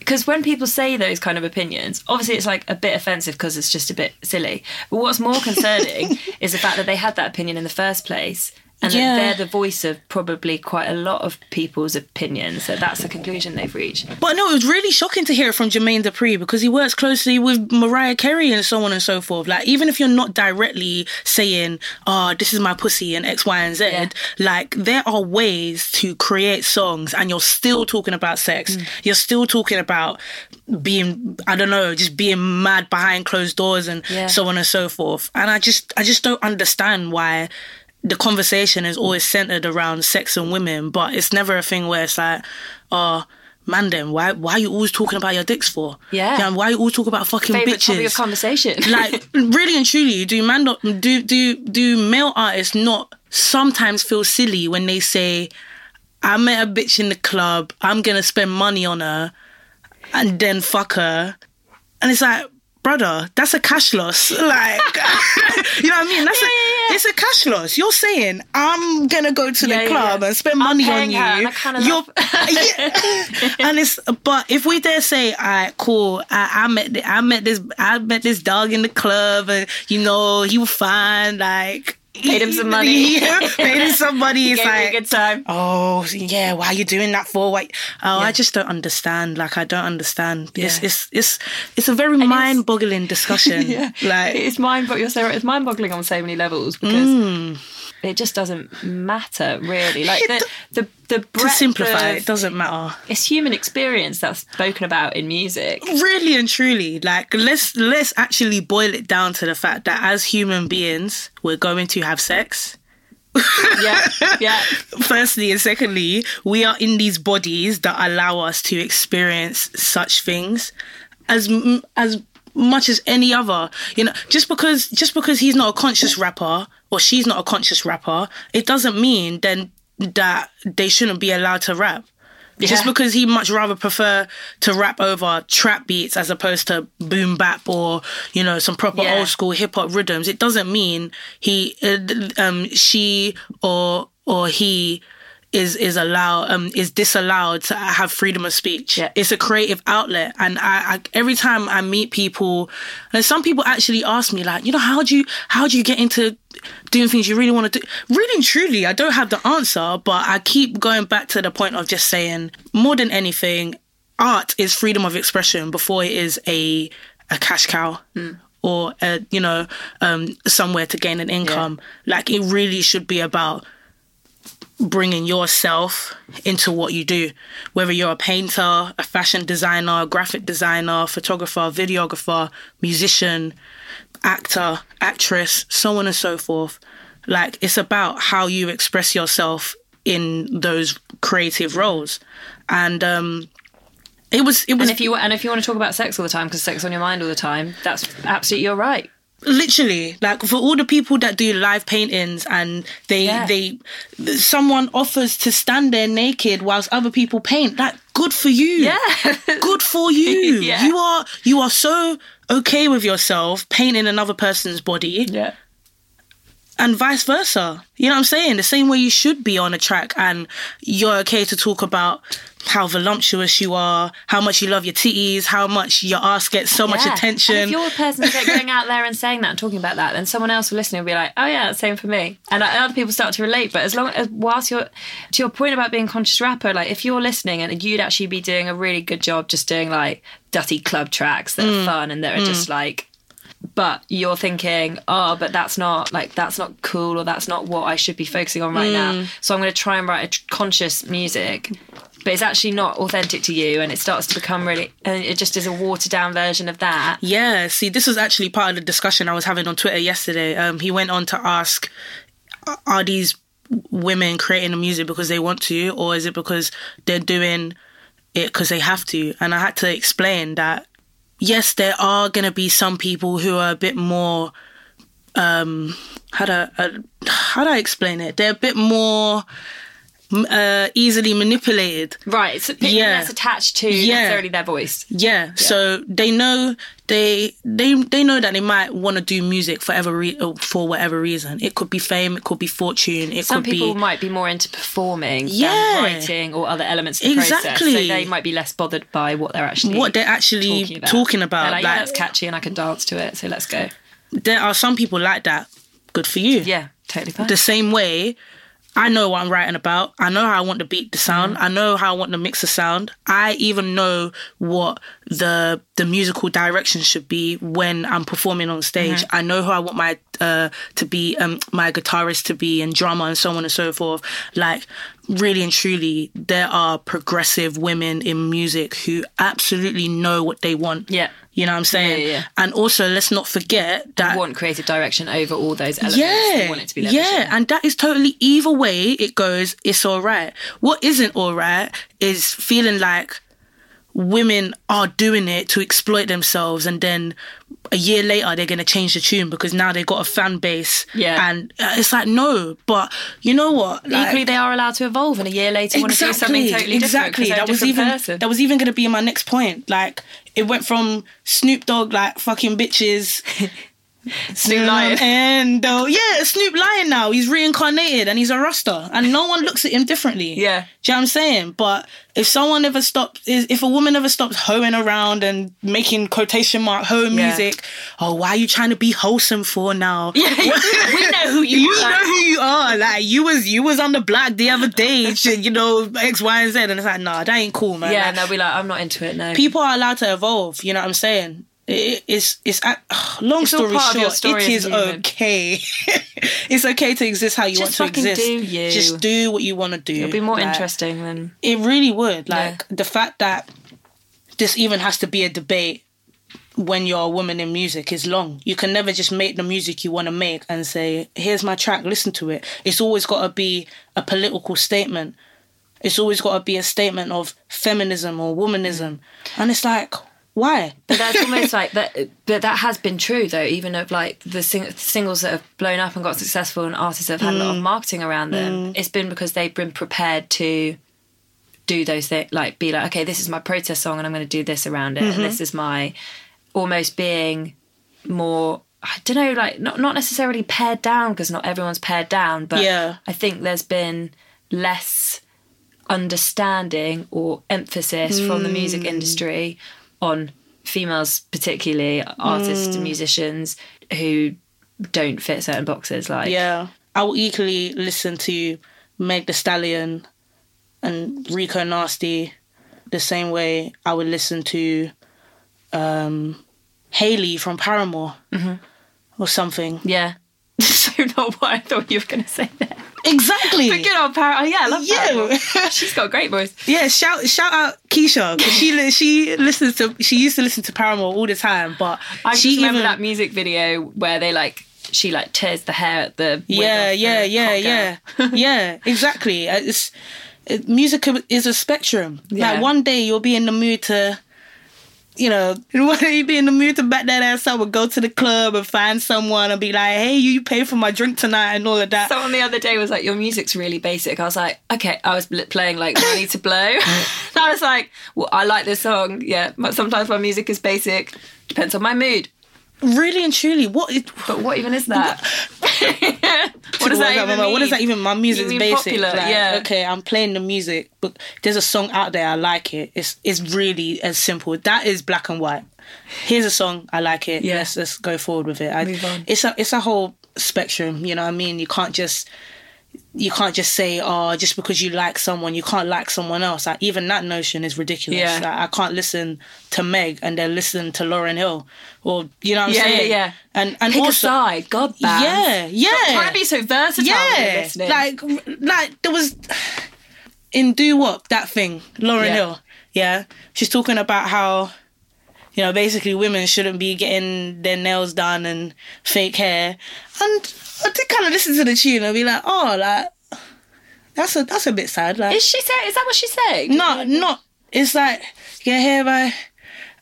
because when people say those kind of opinions, obviously it's like a bit offensive because it's just a bit silly. But what's more concerning is the fact that they had that opinion in the first place. And Yeah. they're the voice of probably quite a lot of people's opinions. So that's the conclusion they've reached. But no, it was really shocking to hear it from Jermaine Dupri because he works closely with Mariah Carey and so on and so forth. Like, even if you're not directly saying, oh, this is my pussy and X, Y, and Z, Yeah. like, there are ways to create songs and you're still talking about sex. Mm. You're still talking about being, I don't know, just being mad behind closed doors and Yeah. so on and so forth. And I just, I just don't understand why the conversation is always centered around sex and women, but it's never a thing where it's like, oh, man, then why why are you always talking about your dicks for? Yeah. yeah why are you always talking about fucking Favorite topic of bitches? conversation. like really and truly, do man not do do do male artists not sometimes feel silly when they say, I met a bitch in the club, I'm gonna spend money on her, and then fuck her, and it's like. Brother, that's a cash loss. Like, you know what I mean? That's a, it's a cash loss. You're saying I'm gonna go to Yeah, the yeah, club yeah. and spend money on you. and I You're, yeah. and it's but if we dare say, all right, cool. I, I met the, I met this I met this dog in the club, and you know he was fine. Like Paid him some money. paid him some money. It's like a good time. Oh yeah, why are you doing that for? Why? Oh, I just don't understand. Like I don't understand. It's Yeah. it's it's it's a very it's- mind-boggling discussion. Like it's mind, but you're so right. It's mind-boggling on so many levels because Mm. It just doesn't matter really. Like the the the breadth to simplify, of- it doesn't matter. it's human experience that's spoken about in music. Really and truly, like let's let's actually boil it down to the fact that as human beings, we're going to have sex. Yeah, yeah. Firstly and secondly, we are in these bodies that allow us to experience such things as as much as any other. You know, just because just because he's not a conscious rapper or she's not a conscious rapper, it doesn't mean then that they shouldn't be allowed to rap. Just because he much rather prefer to rap over trap beats as opposed to boom bap or you know some proper Yeah. old school hip hop rhythms, it doesn't mean he, uh, um, she or or he is is allowed um is disallowed to have freedom of speech. Yeah. It's a creative outlet, and I, I every time I meet people, and some people actually ask me like, you know, how do you how do you get into doing things you really want to do? Really and truly, I don't have the answer, but I keep going back to the point of just saying, more than anything, art is freedom of expression before it is a a cash cow. Or a, you know, um, somewhere to gain an income. Like it really should be about bringing yourself into what you do whether you're a painter a fashion designer graphic designer photographer videographer musician actor actress so on and so forth like it's about how you express yourself in those creative roles, and um, it was it was And if you and if you want to talk about sex all the time because sex on your mind all the time, that's absolutely you're right. Literally like for all the people that do live paintings and they Yeah. they someone offers to stand there naked whilst other people paint that good for you Yeah. good for you Yeah. you are you are so okay with yourself painting another person's body Yeah. And vice versa you know what i'm saying the same way you should be on a track and you're okay to talk about how voluptuous you are, how much you love your titties, how much your ass gets so much attention. And if you're the person going out there and saying that and talking about that, then someone else will listen and be like, "Oh yeah, same for me," and other people start to relate. But as long as whilst you're to your point about being conscious rapper, like if you're listening and you'd actually be doing a really good job just doing like dirty club tracks that Mm. are fun and that are just like. But you're thinking, oh, but that's not like that's not cool, or that's not what I should be focusing on right Mm. now. So I'm going to try and write a conscious music, but it's actually not authentic to you, and it starts to become really, and it just is a watered down version of that. Yeah, see, this was actually part of the discussion I was having on Twitter yesterday. Um, he went on to ask, are these women creating the music because they want to, or is it because they're doing it because they have to? And I had to explain that, yes, there are going to be some people who are a bit more, um, how do, I, uh, how do I explain it? They're a bit more uh, easily manipulated. Right, it's Yeah. that's attached to Yeah. necessarily their voice. Yeah, so they know they they they know that they might want to do music for ever re- uh, for whatever reason. It could be fame, it could be fortune, it Some could people be might be more into performing Yeah. than writing or other elements of the process. Exactly. So they might be less bothered by what they're actually what they're actually talking about. talking about. They're like, yeah, that's catchy and I can dance to it, so let's go. there are some people like that. Good for you. Yeah, totally fine. The same way, I know what I'm writing about. I know how I want the beat to sound. Mm-hmm. I know how I want the mix to sound. I even know what the the musical direction should be when I'm performing on stage. Mm-hmm. I know who I want my uh to be um my guitarist to be and drummer and so on and so forth. Like really and truly, there are progressive women in music who absolutely know what they want. Yeah. You know what I'm saying? Yeah, yeah, yeah. And also let's not forget that want creative direction over all those elements. yeah, They want it to be yeah, and that is totally either way it goes. It's all right. What isn't all right is feeling like women are doing it to exploit themselves, and then a year later they're gonna change the tune because now they've got a fan base. Yeah. and uh, it's like no, but you know what? Like, Equally, they are allowed to evolve, and a year later want to do something totally exactly. different. they're That was even person. that was even gonna be my next point. Like it went from Snoop Dogg like fucking bitches. Snoop Lion. And oh, yeah, Snoop Lion now. He's reincarnated and he's a Rasta. And no one looks at him differently. Yeah. Do you know what I'm saying? But if someone ever stops, if a woman ever stops hoeing around and making quotation mark hoe Yeah. music, oh, why are you trying to be wholesome for now? Yeah, we know who you You are. know who you are. Like you was you was on the block the other day, you know, X, Y, and Z. And it's like, nah, that ain't cool, man. Yeah, Like, and they'll be like, I'm not into it. No, people are allowed to evolve. You know what I'm saying? It, it's it's ac- long It's story part of your short. story it is okay. it's okay to exist how you Just want to exist. do you. Just do what you want to do. it'll be more Like, interesting than It really would. Yeah. Like the fact that this even has to be a debate when you're a woman in music is long. You can never just make the music you want to make and say, "Here's my track, listen to it." It's always got to be a political statement. It's always got to be a statement of feminism or womanism, and it's like, why? But that's almost like that. But that has been true though. Even of like the sing- singles that have blown up and got successful, and artists that have had a Mm. lot of marketing around them. It's been because they've been prepared to do those things. Like be like, okay, this is my protest song, and I'm going to do this around it, Mm-hmm. and this is my almost being more. I don't know, like not not necessarily pared down because not everyone's pared down, but Yeah. I think there's been less understanding or emphasis from the music industry on females, particularly artists Hmm. and musicians who don't fit certain boxes. Like, Yeah, I will equally listen to Meg Thee Stallion and Rico Nasty the same way I would listen to um, Haley from Paramore or something. yeah. so not what I thought you were going to say there. Exactly. But good old. Oh yeah, I love Yeah. She's got a great voice. Yeah, shout shout out Keisha she she listens to she used to listen to Paramore all the time, but I she just remember even that music video where they like she like tears the hair at the yeah yeah yeah yeah yeah exactly Uh, it's it, music is a spectrum Yeah. like one day you'll be in the mood to you know, one day you be in the mood to back that ass up and go to the club and find someone and be like, hey, you pay for my drink tonight and all of that. Someone the other day was like, "Your music's really basic." I was like, "Okay." I was playing like "Money to Blow." I was like, "Well, I like this song. Yeah, but sometimes my music is basic. Depends on my mood." really and truly, what is, But what even is that? what does that even mean? What does that even? My music's basic. popular, Like, yeah. Okay, I'm playing the music, but there's a song out there I like it. It's it's really as simple. That is black and white. Here's a song I like it. Yeah. Let's let's go forward with it. I, Move on. It's a it's a whole spectrum. You know what I mean? You can't just you can't just say oh just because you like someone you can't like someone else. Like even that notion is ridiculous. Yeah. Like, I can't listen to Meg and then listen to Lauryn Hill or you know what I'm Yeah, yeah, saying? yeah. And and Pick also a side. God, yeah yeah Stop trying to be so versatile. when you're yeah, listening. like like there was in Do What that thing, Lauryn Yeah. Hill. Yeah, she's talking about how you know basically women shouldn't be getting their nails done and fake hair, and I did kind of listen to the tune and be like, oh, like that's a that's a bit sad. Like, is she saying? Is that what she's saying? No, not it's like get hair by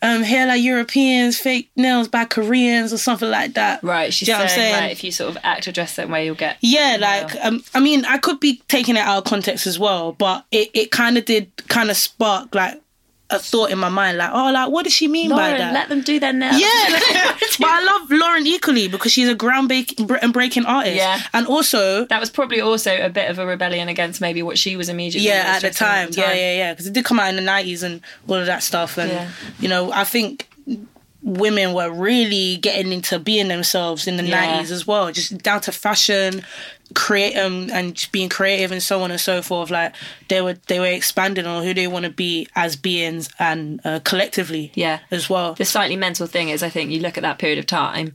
um hair like Europeans, fake nails by Koreans or something like that. Right, she's Do you know I'm saying, saying? like, if you sort of act or dress that way, you'll get. Yeah, like um, I mean, I could be taking it out of context as well, but it, it kind of did kind of spark like a thought in my mind, like, oh, like what does she mean by that? let them do their nails. yeah, like- but I love Lauryn equally because she's a groundbreaking and breaking artist. Yeah. and also That was probably also a bit of a rebellion against maybe what she was immediately. yeah, at the dressing time, yeah, yeah, yeah, because it did come out in the nineties and all of that stuff, and Yeah. you know, I think women were really getting into being themselves in the Yeah. nineties as well, just down to fashion, create um, and being creative and so on and so forth. Like they were they were expanding on who they want to be as beings and uh, collectively, Yeah. as well. The slightly mental thing is, I think you look at that period of time.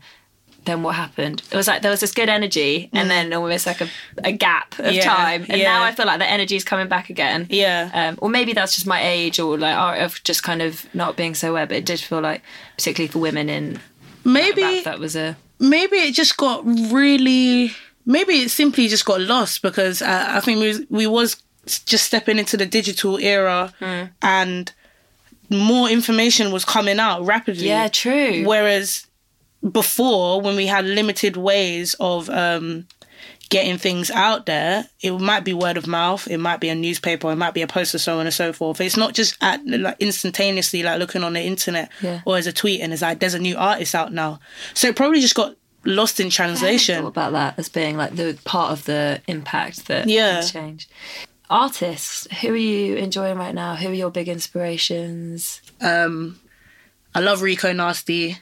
Then what happened? It was like there was this good energy, and then almost like a, a gap of Mm. Yeah, time. And yeah. now I feel like the energy is coming back again. Yeah. Um, or maybe that's just my age, or like of just kind of not being so aware. But it did feel like, particularly for women in Maybe rap, that was a maybe it just got really maybe it simply just got lost because uh, I think we was, we was just stepping into the digital era Hmm. and more information was coming out rapidly. Yeah, true. Whereas before, when we had limited ways of um, getting things out there, it might be word of mouth, it might be a newspaper, it might be a poster, so on and so forth. It's not just at like instantaneously like looking on the internet Yeah. or as a tweet and it's like there's a new artist out now. So it probably just got lost in translation. about that as being like the part of the impact that Yeah. has changed. Artists, who are you enjoying right now? Who are your big inspirations? Um, I love Rico Nasty.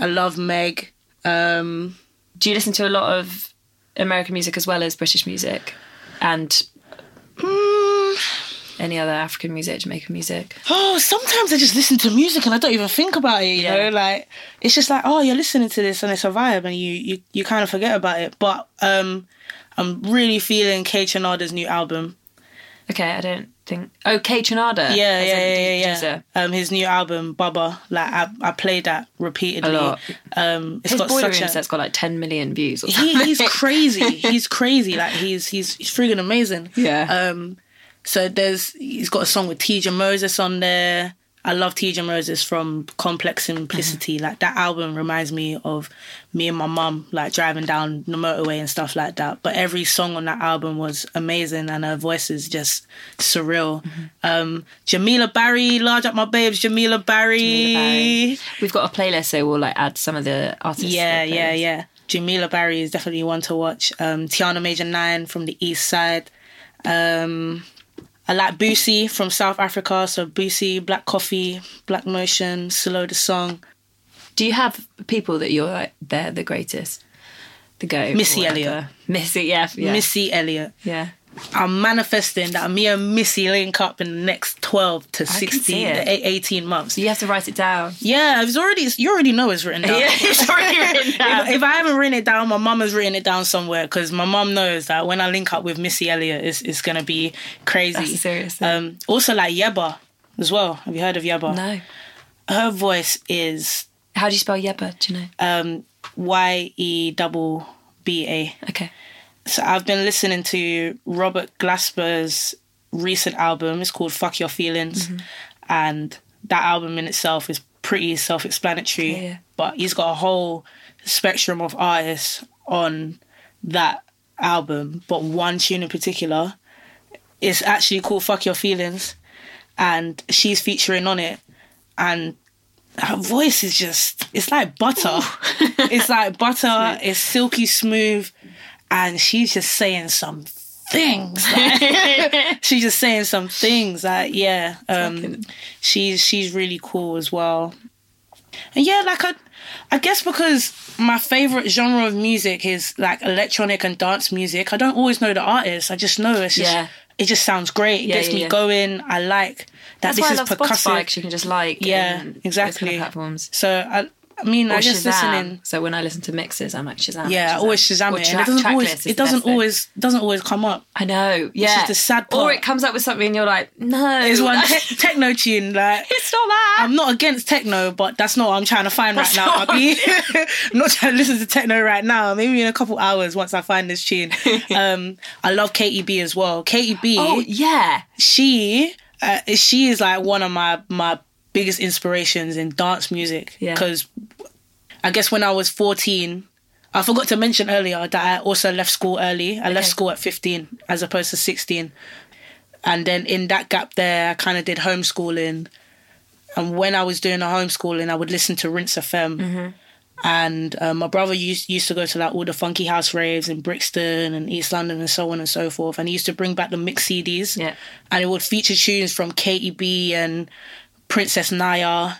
I love Meg. Um, Do you listen to a lot of American music as well as British music? And mm, any other African music, Jamaican music? oh, sometimes I just listen to music and I don't even think about it. You Yeah. know, like it's just like, oh, you're listening to this and it's a vibe, and you you, you kind of forget about it. But um, I'm really feeling Kaytranada's new album. Okay, I don't think. Oh, Kaytranada. Yeah, yeah, yeah, yeah, producer. Um, his new album, Bubba, Like I, I played that repeatedly. A lot. Um, it's His got boiler such room a. set's got like 10 million views or He, he's crazy. He's crazy. Like he's he's he's friggin' amazing. Yeah. Um, so there's he's got a song with Teedra Moses on there. I love Teedra Moses from Complex Simplicity. Mm-hmm. Like that album reminds me of me and my mum like driving down the motorway and stuff like that. But every song on that album was amazing and her voice is just surreal. Mm-hmm. Um, Jamilah Barry, large up my babes, Jamilah Barry. Barry. We've got a playlist, so we'll like add some of the artists. Yeah, the yeah, yeah. Jamilah Barry is definitely one to watch. Um, Tiana Major Nine from the East Side. Um, I like Boosie from South Africa. So Boosie, Black Coffee, Black Motion, Slow the Song. Do you have people that you're like, they're the greatest? The go. Missy Elliott. Missy, yeah. yeah. Missy Elliott. Yeah. I'm manifesting that me and Missy link up in the next 12 to can 16, to 18 months. You have to write it down. Yeah, it's already, you already know it's written down. Yeah, it's already written down. If, if I haven't written it down, my mum has written it down somewhere because my mum knows that when I link up with Missy Elliott, it's, it's going to be crazy. That's a serious. Um, also, like Yebba as well. Have you heard of Yebba? No. Her voice is How do you spell Yebba? Do you know? um, Y E double B A. Okay. So I've been listening to Robert Glasper's recent album. It's called Fuck Your Feelings. Mm-hmm. And that album in itself is pretty self explanatory. Yeah. But he's got a whole spectrum of artists on that album. But one tune in particular is actually called Fuck Your Feelings. And she's featuring on it. And her voice is just, it's like butter. it's like butter. It's silky smooth and she's just saying some things. like- she's just saying some things. Like, yeah, um, she's she's really cool as well. And yeah, like I, I guess because my favorite genre of music is like electronic and dance music. I don't always know the artist. I just know it's just. Yeah. It just sounds great. It Yeah, gets yeah, me going. I like that That's this why I is love percussive. Spotify you can just like Yeah, those kind exactly. of platforms. So I, I mean, Or I just Shazam. listening. So when I listen to mixes, I'm like Shazam. Yeah, I always Shazam Or it. track- it doesn't always. It doesn't always doesn't always come up. I know. Yeah. the sad Or part. it comes up with something and you're like, no. There's one te- techno tune like it's not that. I'm not against techno, but that's not what I'm trying to find That's right now. I'm not trying to listen to techno right now. Maybe in a couple hours once I find this tune. Um, I love Katy B as well. Katy B, oh, yeah. she uh, she is like one of my my biggest inspirations in dance music. Yeah. Because I guess when I was 14. I forgot to mention earlier that I also left school early. I left school at 15 as opposed to 16. And then in that gap there, I kind of did homeschooling. And when I was doing the homeschooling, I would listen to Rinse FM. And uh, my brother used used to go to like all the funky house raves in Brixton and East London and so on and so forth. And he used to bring back the mix CDs. Yeah. And it would feature tunes from Katy B and Princess Nyah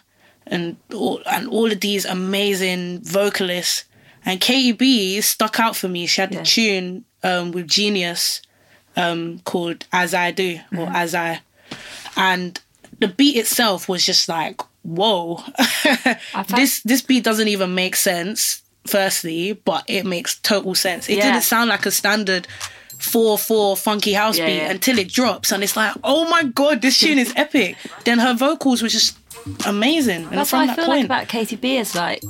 and all, and all of these amazing vocalists. And Katy B stuck out for me. She had Yeah. a tune um, with Geeneus um, called As I Do or Mm-hmm. As I. And the beat itself was just like, whoa. this this beat doesn't even make sense, firstly, but it makes total sense. It Yeah. didn't sound like a standard 4 4 funky house Yeah, beat yeah. until it drops. And it's like, oh my God, this tune is epic. Then her vocals were just amazing. And That's from what I that feel point, like about Katy B is like,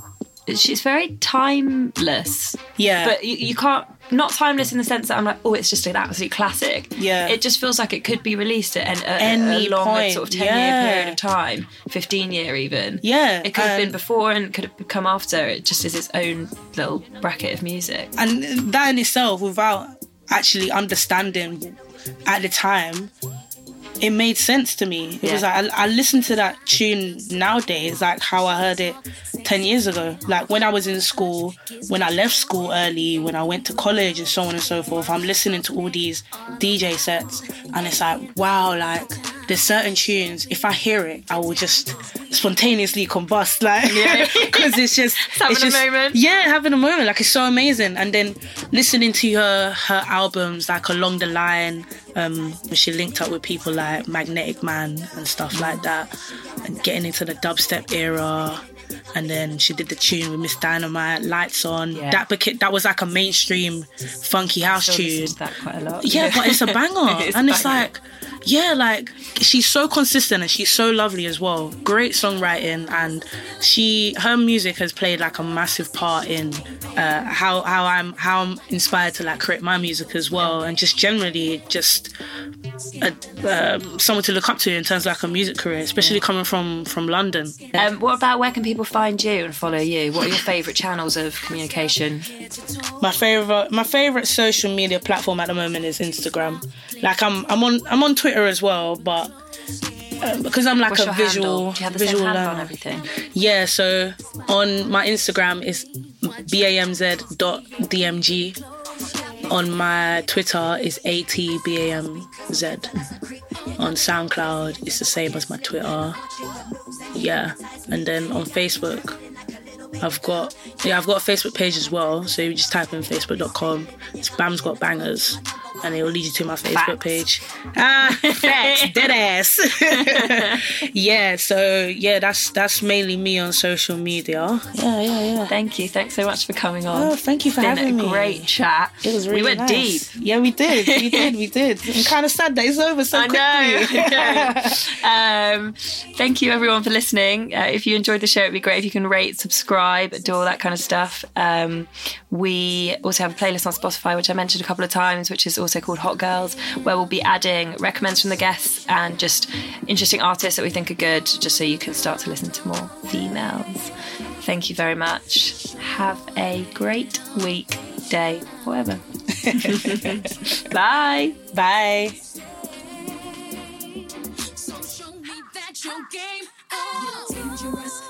she's very timeless. yeah. But you, you can't, not timeless in the sense that I'm like, oh, it's just an absolute classic. Yeah. It just feels like it could be released at an, a, Any a long point, sort of 10 yeah. year period of time, 15 year even. Yeah, It could have been before and could have come after. It just is its own little bracket of music. and that in itself without actually understanding at the time it made sense to me. It was like I, I listen to that tune nowadays like how i heard it 10 years ago. Like when i was in school when i left school early when i went to college and so on and so forth i'm listening to all these dj sets and it's like wow like there's certain tunes if i hear it i will just spontaneously combust like because it's just having it's a just, moment. yeah, having a moment. Like it's so amazing. And then listening to her her albums like along the line, um, when she linked up with people like Magnetic Man and stuff like that, and getting into the dubstep era. And then she did the tune with Ms Dynamite, Lights On. Yeah. That became that was like a mainstream funky house tune. listen that quite a lot. Yeah, but it's a banger. It's and a it's banger. like, yeah, like she's so consistent and she's so lovely as well. Great songwriting and she her music has played like a massive part in uh, how how I'm how I'm inspired to like create my music as well and just generally just a, um someone to look up to in terms of like a music career, especially coming from from London. Um, what about where can people find you and follow you? What are your favourite channels of communication? My favorite my favorite social media platform at the moment is Instagram. Like I'm I'm on I'm on Twitter as well, but um, because I'm like What's a visual? Do you have the visual same handle on learner. everything? Yeah, so on my Instagram is bamz.dmg. On my Twitter is atbamz. On SoundCloud, it's the same as my Twitter. Yeah, and then on Facebook, I've got yeah, I've got a Facebook page as well. So you just type in facebook.com. It's Bamz Got Bangers. And it will lead you to my Facebook Facts. page. Ah, facts, dead ass. yeah, so yeah, that's that's mainly me on social media. Yeah, yeah, yeah. Thank you. Thanks so much for coming on. Oh, thank you for having a me. great chat. It was really we went nice. deep. Yeah, we did. We did. We did. I'm kind of sad that it's over so I quickly. know. um, thank you everyone for listening. Uh, if you enjoyed the show, it'd be great if you can rate, subscribe, do all that kind of stuff. Um, we also have a playlist on Spotify, which I mentioned a couple of times, which is also called Hot Girls, where we'll be adding recommends from the guests and just interesting artists that we think are good, just so you can start to listen to more females. Thank you very much. Have a great week, day, whatever. Bye. Bye. So show me that your game. Oh, you're dangerous.